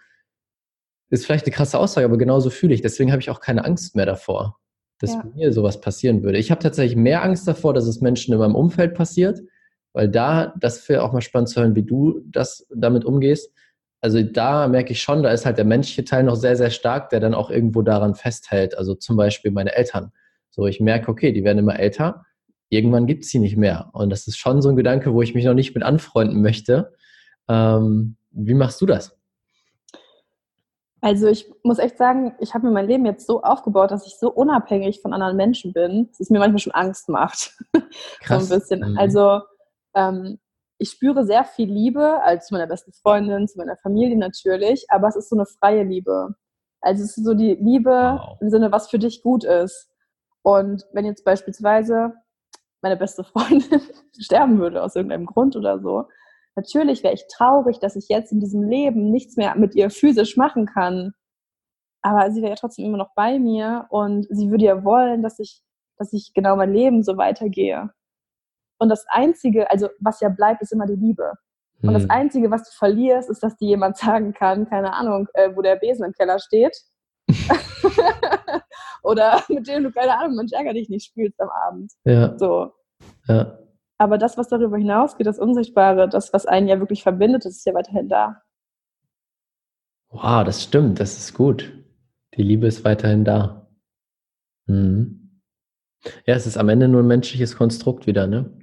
ist vielleicht eine krasse Aussage, aber genauso fühle ich. Deswegen habe ich auch keine Angst mehr davor, dass ja. mir sowas passieren würde. Ich habe tatsächlich mehr Angst davor, dass es Menschen in meinem Umfeld passiert, weil da, das wäre auch mal spannend zu hören, wie du das damit umgehst. Also da merke ich schon, da ist halt der menschliche Teil noch sehr, sehr stark, der dann auch irgendwo daran festhält. Also zum Beispiel meine Eltern. So, ich merke, okay, die werden immer älter. Irgendwann gibt es sie nicht mehr. Und das ist schon so ein Gedanke, wo ich mich noch nicht mit anfreunden möchte. Ähm, wie machst du das? Also ich muss echt sagen, ich habe mir mein Leben jetzt so aufgebaut, dass ich so unabhängig von anderen Menschen bin, dass es mir manchmal schon Angst macht. Krass. so ein bisschen. Mhm. Also ähm, ich spüre sehr viel Liebe, also zu meiner besten Freundin, zu meiner Familie natürlich, aber es ist so eine freie Liebe. Also es ist so die Liebe wow. im Sinne, was für dich gut ist. Und wenn jetzt beispielsweise meine beste Freundin sterben würde aus irgendeinem Grund oder so, Natürlich wäre ich traurig, dass ich jetzt in diesem Leben nichts mehr mit ihr physisch machen kann. Aber sie wäre ja trotzdem immer noch bei mir und sie würde ja wollen, dass ich, dass ich genau mein Leben so weitergehe. Und das Einzige, also was ja bleibt, ist immer die Liebe. Und das hm. Einzige, was du verlierst, ist, dass dir jemand sagen kann, keine Ahnung, äh, wo der Besen im Keller steht. Oder mit dem du, keine Ahnung, Mensch, ärger dich nicht spielst am Abend. Ja. So. Ja. Aber das, was darüber hinausgeht, das Unsichtbare, das, was einen ja wirklich verbindet, das ist ja weiterhin da. Wow, das stimmt, das ist gut. Die Liebe ist weiterhin da. Mhm. Ja, es ist am Ende nur ein menschliches Konstrukt wieder, ne?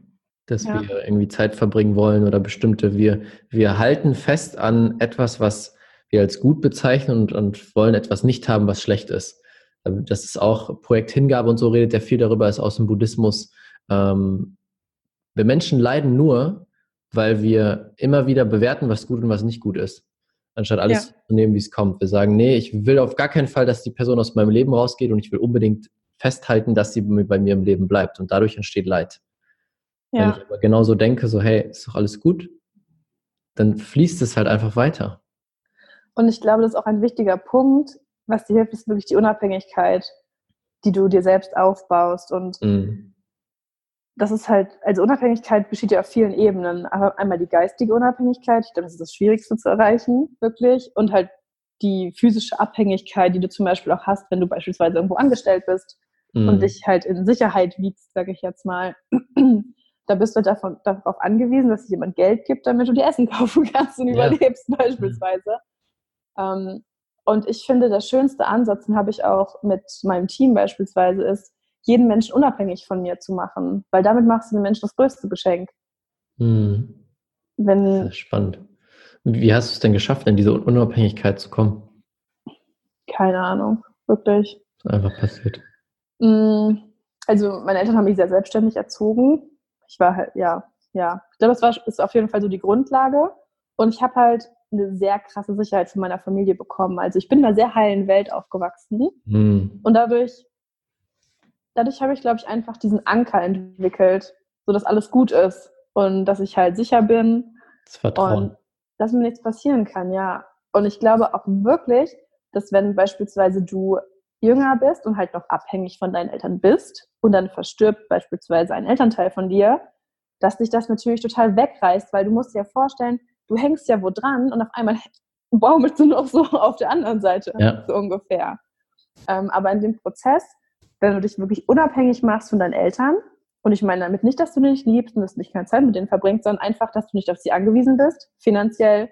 Dass ja. wir irgendwie Zeit verbringen wollen oder bestimmte, wir, wir halten fest an etwas, was wir als gut bezeichnen und, und wollen etwas nicht haben, was schlecht ist. Das ist auch Projekt Hingabe und so redet ja viel darüber, ist aus dem Buddhismus. Ähm, wir Menschen leiden nur, weil wir immer wieder bewerten, was gut und was nicht gut ist. Anstatt alles ja. zu nehmen, wie es kommt. Wir sagen, nee, ich will auf gar keinen Fall, dass die Person aus meinem Leben rausgeht und ich will unbedingt festhalten, dass sie bei mir im Leben bleibt. Und dadurch entsteht Leid. Ja. Wenn ich aber genauso denke, so, hey, ist doch alles gut, dann fließt es halt einfach weiter. Und ich glaube, das ist auch ein wichtiger Punkt, was dir hilft, ist wirklich die Unabhängigkeit, die du dir selbst aufbaust. Und mm. das ist halt, also Unabhängigkeit besteht ja auf vielen Ebenen. Aber einmal die geistige Unabhängigkeit, ich glaube, das ist das Schwierigste zu erreichen, wirklich. Und halt die physische Abhängigkeit, die du zum Beispiel auch hast, wenn du beispielsweise irgendwo angestellt bist mm. und dich halt in Sicherheit wiegst, sage ich jetzt mal. Da bist du davon, darauf angewiesen, dass jemand Geld gibt, damit du dir Essen kaufen kannst und ja. überlebst beispielsweise. Ähm, und ich finde, der schönste Ansatz, den habe ich auch mit meinem Team beispielsweise, ist, jeden Menschen unabhängig von mir zu machen. Weil damit machst du den Menschen das größte Geschenk. Hm. Wenn, das ist spannend. Wie hast du es denn geschafft, in diese Unabhängigkeit zu kommen? Keine Ahnung, wirklich. Einfach passiert. Hm, also meine Eltern haben mich sehr selbstständig erzogen. Ich war halt, ja, ja. Ich glaube, das war, ist auf jeden Fall so die Grundlage. Und ich habe halt eine sehr krasse Sicherheit von meiner Familie bekommen. Also ich bin in einer sehr heilen Welt aufgewachsen mhm. und dadurch, dadurch habe ich, glaube ich, einfach diesen Anker entwickelt, so dass alles gut ist und dass ich halt sicher bin das Vertrauen. und dass mir nichts passieren kann, ja. Und ich glaube auch wirklich, dass wenn beispielsweise du jünger bist und halt noch abhängig von deinen Eltern bist und dann verstirbt beispielsweise ein Elternteil von dir, dass dich das natürlich total wegreißt, weil du musst dir ja vorstellen, du hängst ja wo dran und auf einmal baumelst du noch so auf der anderen Seite, ja. so ungefähr. Ähm, aber in dem Prozess, wenn du dich wirklich unabhängig machst von deinen Eltern, und ich meine damit nicht, dass du nicht liebst und dass du nicht keine Zeit mit denen verbringst, sondern einfach, dass du nicht auf sie angewiesen bist, finanziell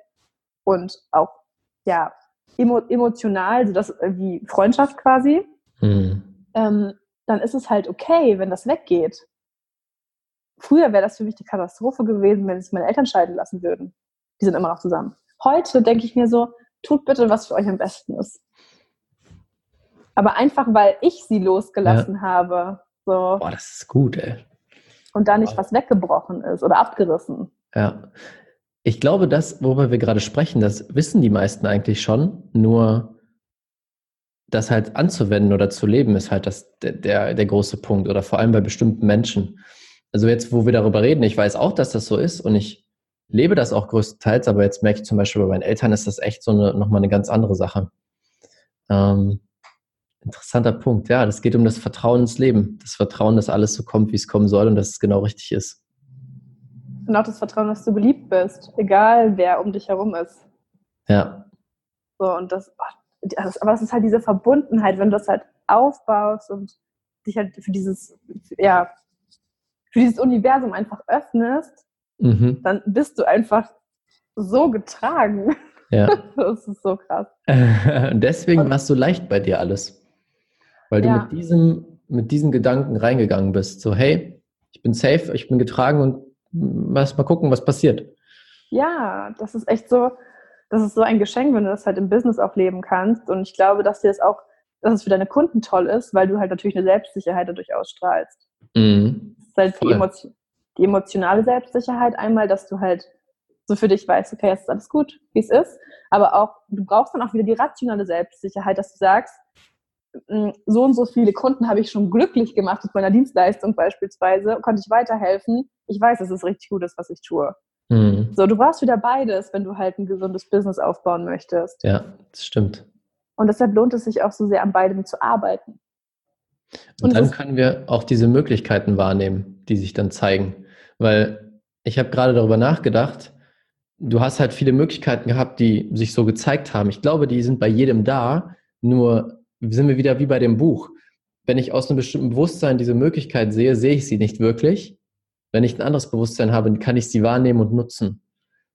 und auch ja, emo emotional, so das wie Freundschaft quasi, mhm. ähm, dann ist es halt okay, wenn das weggeht. Früher wäre das für mich die Katastrophe gewesen, wenn sich meine Eltern scheiden lassen würden die sind immer noch zusammen. Heute denke ich mir so, tut bitte, was für euch am besten ist. Aber einfach, weil ich sie losgelassen ja. habe. So. Boah, das ist gut, ey. Und da nicht wow. was weggebrochen ist oder abgerissen. Ja. Ich glaube, das, worüber wir gerade sprechen, das wissen die meisten eigentlich schon. Nur das halt anzuwenden oder zu leben, ist halt das, der, der, große Punkt. Oder vor allem bei bestimmten Menschen. Also jetzt, wo wir darüber reden, ich weiß auch, dass das so ist und ich lebe das auch größtenteils, aber jetzt merke ich zum Beispiel bei meinen Eltern ist das echt so eine, nochmal eine ganz andere Sache. Ähm, interessanter Punkt. Ja, das geht um das Vertrauen ins Leben. Das Vertrauen, dass alles so kommt, wie es kommen soll und dass es genau richtig ist. Und auch das Vertrauen, dass du beliebt bist, egal wer um dich herum ist. Ja. So, und das, das aber es ist halt diese Verbundenheit, wenn du das halt aufbaust und dich halt für dieses, ja, für dieses Universum einfach öffnest, mhm. dann bist du einfach so getragen. Ja. Das ist so krass. Und deswegen Und, war es so leicht bei dir alles. Weil du ja. mit, diesem, mit diesen Gedanken reingegangen bist. So, hey, ich bin safe, ich bin getragen und mal gucken, was passiert. Ja, das ist echt so, das ist so ein Geschenk, wenn du das halt im Business auch leben kannst. Und ich glaube, dass dir das auch, dass es für deine Kunden toll ist, weil du halt natürlich eine Selbstsicherheit dadurch ausstrahlst. Mhm. Das ist halt die Emotion die emotionale Selbstsicherheit einmal, dass du halt so für dich weißt, okay, jetzt ist alles gut, wie es ist. Aber auch, du brauchst dann auch wieder die rationale Selbstsicherheit, dass du sagst, so und so viele Kunden habe ich schon glücklich gemacht mit meiner Dienstleistung beispielsweise, konnte ich weiterhelfen. Ich weiß, dass es richtig gut ist, was ich tue. Mhm. So, du brauchst wieder beides, wenn du halt ein gesundes Business aufbauen möchtest. Ja, das stimmt. Und deshalb lohnt es sich auch so sehr, an beidem zu arbeiten. Und, und dann können wir auch diese Möglichkeiten wahrnehmen, die sich dann zeigen. Weil ich habe gerade darüber nachgedacht, du hast halt viele Möglichkeiten gehabt, die sich so gezeigt haben. Ich glaube, die sind bei jedem da, nur sind wir wieder wie bei dem Buch. Wenn ich aus einem bestimmten Bewusstsein diese Möglichkeit sehe, sehe ich sie nicht wirklich. Wenn ich ein anderes Bewusstsein habe, kann ich sie wahrnehmen und nutzen.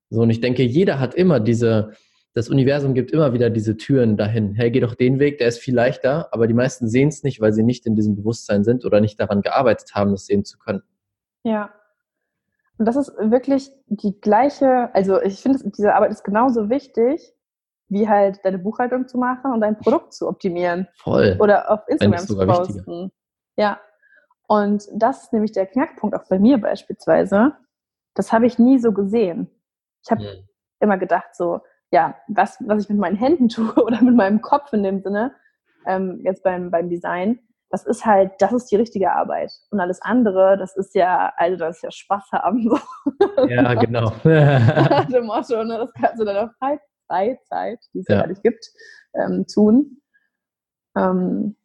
So, und ich denke, jeder hat immer diese, das Universum gibt immer wieder diese Türen dahin. Hey, geh doch den Weg, der ist viel leichter, aber die meisten sehen es nicht, weil sie nicht in diesem Bewusstsein sind oder nicht daran gearbeitet haben, das sehen zu können. Ja, und das ist wirklich die gleiche, also ich finde, diese Arbeit ist genauso wichtig wie halt deine Buchhaltung zu machen und dein Produkt zu optimieren. Voll. Oder auf Instagram zu posten. Wichtiger. Ja. Und das ist nämlich der Knackpunkt auch bei mir beispielsweise. Das habe ich nie so gesehen. Ich habe hm. immer gedacht so, ja, was, was ich mit meinen Händen tue oder mit meinem Kopf in dem Sinne, ähm, jetzt beim, beim Design, das ist halt, das ist die richtige Arbeit. Und alles andere, das ist ja, also das ist ja Spaß haben. Ja, genau. Nach dem Motto, ne, das kannst du in deiner Freizeit, die es ja, gar nicht gibt, ähm, tun. Ähm,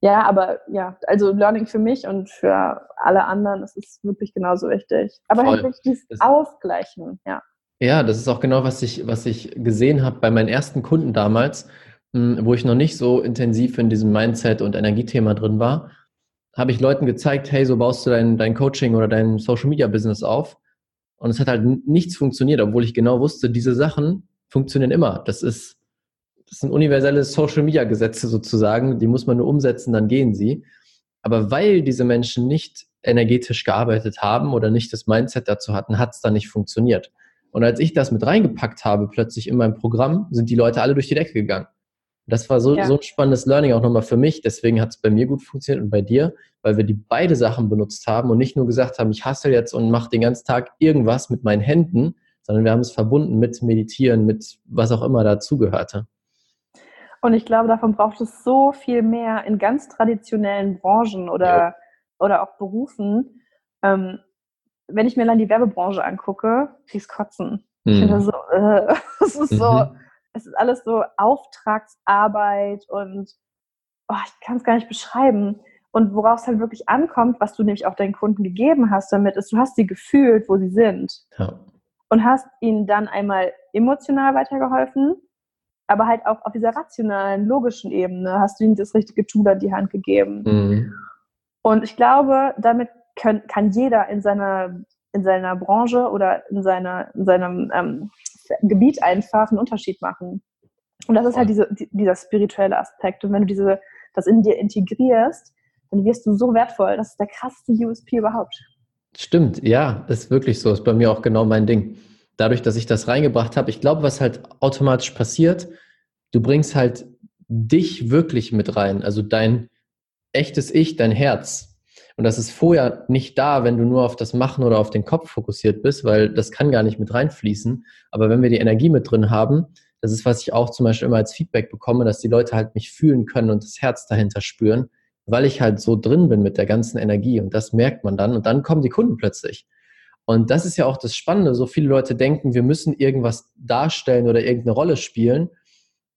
ja, aber ja, also Learning für mich und für alle anderen, das ist wirklich genauso wichtig. Aber Voll. halt wirklich dieses Ausgleichen, ja. Ja, das ist auch genau, was ich, was ich gesehen habe bei meinen ersten Kunden damals, hm, wo ich noch nicht so intensiv in diesem Mindset- und Energiethema drin war, habe ich Leuten gezeigt, hey, so baust du dein, dein Coaching oder dein Social-Media-Business auf. Und es hat halt nichts funktioniert, obwohl ich genau wusste, diese Sachen funktionieren immer. Das ist, das sind universelle Social-Media-Gesetze sozusagen, die muss man nur umsetzen, dann gehen sie. Aber weil diese Menschen nicht energetisch gearbeitet haben oder nicht das Mindset dazu hatten, hat es dann nicht funktioniert. Und als ich das mit reingepackt habe, plötzlich in mein Programm, sind die Leute alle durch die Decke gegangen. Das war so, ja. so ein spannendes Learning auch nochmal für mich. Deswegen hat es bei mir gut funktioniert und bei dir, weil wir die beide Sachen benutzt haben und nicht nur gesagt haben, ich hasse jetzt und mache den ganzen Tag irgendwas mit meinen Händen, sondern wir haben es verbunden mit Meditieren, mit was auch immer dazugehörte. Und ich glaube, davon braucht es so viel mehr in ganz traditionellen Branchen oder, ja. oder auch Berufen. Ähm, wenn ich mir dann die Werbebranche angucke, krieg's kotzen. Mhm. Ich finde so, äh, es ist mhm. so, es ist alles so Auftragsarbeit und oh, ich kann es gar nicht beschreiben. Und worauf es halt wirklich ankommt, was du nämlich auch deinen Kunden gegeben hast damit, ist, du hast sie gefühlt, wo sie sind. Ja. Und hast ihnen dann einmal emotional weitergeholfen, aber halt auch auf dieser rationalen, logischen Ebene hast du ihnen das richtige Tool an die Hand gegeben. Mhm. Und ich glaube, damit können, kann jeder in seiner, in seiner Branche oder in, seiner, in seinem ähm, Gebiet einfach einen Unterschied machen. Und das ist halt diese, dieser spirituelle Aspekt. Und wenn du diese, das in dir integrierst, dann wirst du so wertvoll. Das ist der krasseste USP überhaupt. Stimmt, ja, ist wirklich so. Ist bei mir auch genau mein Ding. Dadurch, dass ich das reingebracht habe, ich glaube, was halt automatisch passiert, du bringst halt dich wirklich mit rein. Also dein echtes Ich, dein Herz. Und das ist vorher nicht da, wenn du nur auf das Machen oder auf den Kopf fokussiert bist, weil das kann gar nicht mit reinfließen. Aber wenn wir die Energie mit drin haben, das ist, was ich auch zum Beispiel immer als Feedback bekomme, dass die Leute halt mich fühlen können und das Herz dahinter spüren, weil ich halt so drin bin mit der ganzen Energie. Und das merkt man dann. Und dann kommen die Kunden plötzlich. Und das ist ja auch das Spannende. So viele Leute denken, wir müssen irgendwas darstellen oder irgendeine Rolle spielen.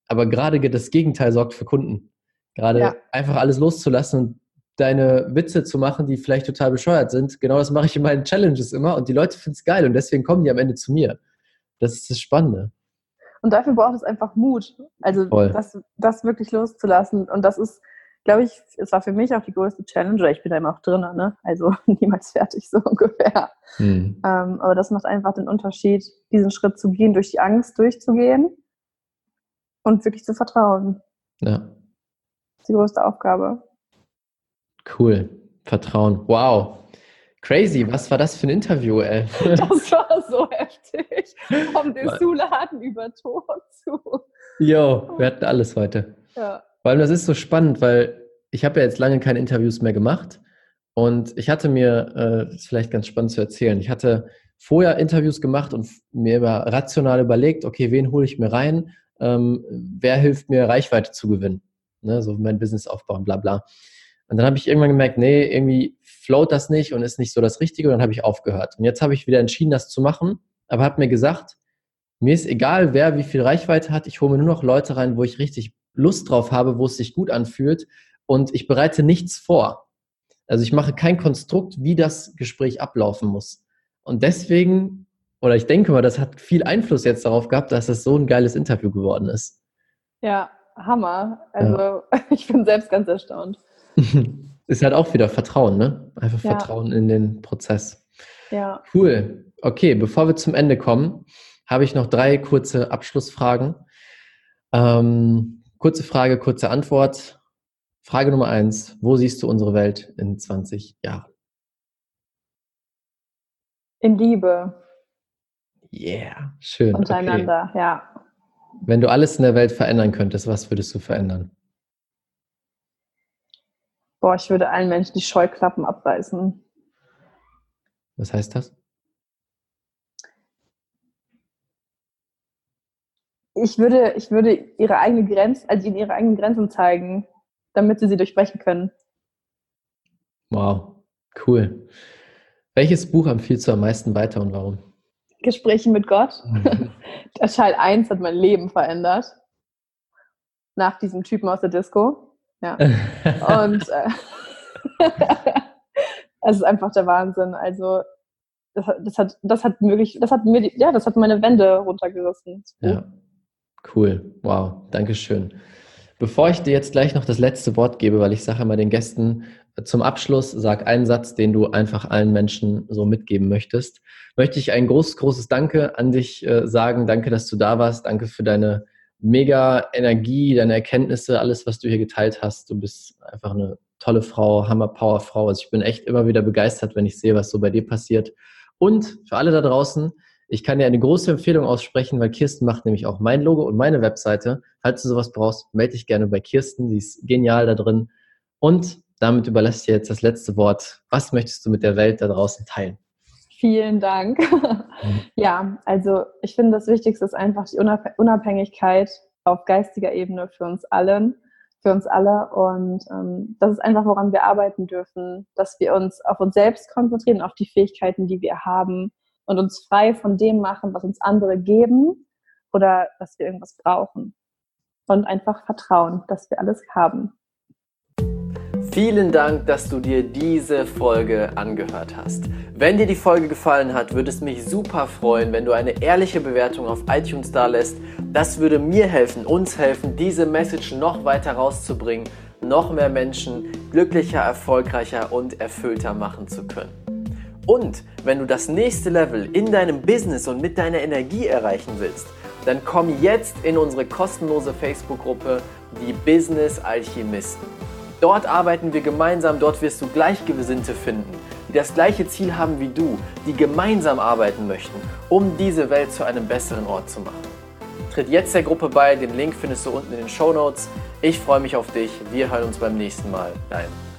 Aber gerade das Gegenteil sorgt für Kunden. Gerade ja. einfach alles loszulassen und deine Witze zu machen, die vielleicht total bescheuert sind. Genau das mache ich in meinen Challenges immer und die Leute finden es geil und deswegen kommen die am Ende zu mir. Das ist das Spannende. Und dafür braucht es einfach Mut, also das, das wirklich loszulassen. Und das ist, glaube ich, es war für mich auch die größte Challenge. Ich bin da immer auch drin, ne? also niemals fertig so ungefähr. Hm. Ähm, aber das macht einfach den Unterschied, diesen Schritt zu gehen, durch die Angst durchzugehen und wirklich zu vertrauen. Ja. Das ist die größte Aufgabe. Cool. Vertrauen. Wow. Crazy, was war das für ein Interview, ey? Das war so heftig. Vom Dessous-Laden über Tor zu. Jo, wir hatten alles heute. Ja. Vor allem, das ist so spannend, weil ich habe ja jetzt lange keine Interviews mehr gemacht. Und ich hatte mir, äh, das ist vielleicht ganz spannend zu erzählen, ich hatte vorher Interviews gemacht und mir immer rational überlegt, okay, wen hole ich mir rein? Ähm, wer hilft mir, Reichweite zu gewinnen? Ne, so mein Business aufbauen, bla bla. Und dann habe ich irgendwann gemerkt, nee, irgendwie float das nicht und ist nicht so das Richtige. Und dann habe ich aufgehört. Und jetzt habe ich wieder entschieden, das zu machen, aber habe mir gesagt, mir ist egal, wer wie viel Reichweite hat. Ich hole mir nur noch Leute rein, wo ich richtig Lust drauf habe, wo es sich gut anfühlt. Und ich bereite nichts vor. Also ich mache kein Konstrukt, wie das Gespräch ablaufen muss. Und deswegen, oder ich denke mal, das hat viel Einfluss jetzt darauf gehabt, dass es so ein geiles Interview geworden ist. Ja, Hammer. Also ja. ich bin selbst ganz erstaunt. Ist halt auch wieder Vertrauen, ne? Einfach ja. Vertrauen in den Prozess. Ja. Cool. Okay, bevor wir zum Ende kommen, habe ich noch drei kurze Abschlussfragen. Ähm, kurze Frage, kurze Antwort. Frage Nummer eins: Wo siehst du unsere Welt in 20 Jahren? In Liebe. Yeah, schön. Untereinander, okay. ja. Wenn du alles in der Welt verändern könntest, was würdest du verändern? Boah, ich würde allen Menschen die Scheuklappen abreißen. Was heißt das? Ich würde, ich würde ihre eigene Grenze, also ihnen ihre eigenen Grenzen zeigen, damit sie sie durchbrechen können. Wow, cool. Welches Buch empfiehlst du am meisten weiter und warum? Gespräche mit Gott. Mhm. Der Teil 1 hat mein Leben verändert. Nach diesem Typen aus der Disco. Ja. und äh, es ist einfach der Wahnsinn. Also das, das, hat, das hat wirklich, das hat mir, ja, das hat meine Wände runtergerissen. Ja, cool. Wow, Dankeschön. Bevor ich dir jetzt gleich noch das letzte Wort gebe, weil ich sage immer den Gästen zum Abschluss, sag einen Satz, den du einfach allen Menschen so mitgeben möchtest, möchte ich ein großes, großes Danke an dich äh, sagen. Danke, dass du da warst. Danke für deine mega Energie, deine Erkenntnisse, alles, was du hier geteilt hast. Du bist einfach eine tolle Frau, Hammer-Power-Frau. Also ich bin echt immer wieder begeistert, wenn ich sehe, was so bei dir passiert. Und für alle da draußen, ich kann dir eine große Empfehlung aussprechen, weil Kirsten macht nämlich auch mein Logo und meine Webseite. Falls du sowas brauchst, melde dich gerne bei Kirsten. Die ist genial da drin. Und damit überlasse ich dir jetzt das letzte Wort. Was möchtest du mit der Welt da draußen teilen? Vielen Dank. ja, also ich finde, das Wichtigste ist einfach die Unabhängigkeit auf geistiger Ebene für uns allen für uns alle. Und ähm, das ist einfach, woran wir arbeiten dürfen, dass wir uns auf uns selbst konzentrieren, auf die Fähigkeiten, die wir haben und uns frei von dem machen, was uns andere geben oder dass wir irgendwas brauchen. Und einfach vertrauen, dass wir alles haben. Vielen Dank, dass du dir diese Folge angehört hast. Wenn dir die Folge gefallen hat, würde es mich super freuen, wenn du eine ehrliche Bewertung auf iTunes da lässt. Das würde mir helfen, uns helfen, diese Message noch weiter rauszubringen, noch mehr Menschen glücklicher, erfolgreicher und erfüllter machen zu können. Und wenn du das nächste Level in deinem Business und mit deiner Energie erreichen willst, dann komm jetzt in unsere kostenlose Facebook-Gruppe, die Business Alchemisten. Dort arbeiten wir gemeinsam, dort wirst du Gleichgesinnte finden, die das gleiche Ziel haben wie du, die gemeinsam arbeiten möchten, um diese Welt zu einem besseren Ort zu machen. Tritt jetzt der Gruppe bei, den Link findest du unten in den Show Notes. Ich freue mich auf dich, wir hören uns beim nächsten Mal. Dein.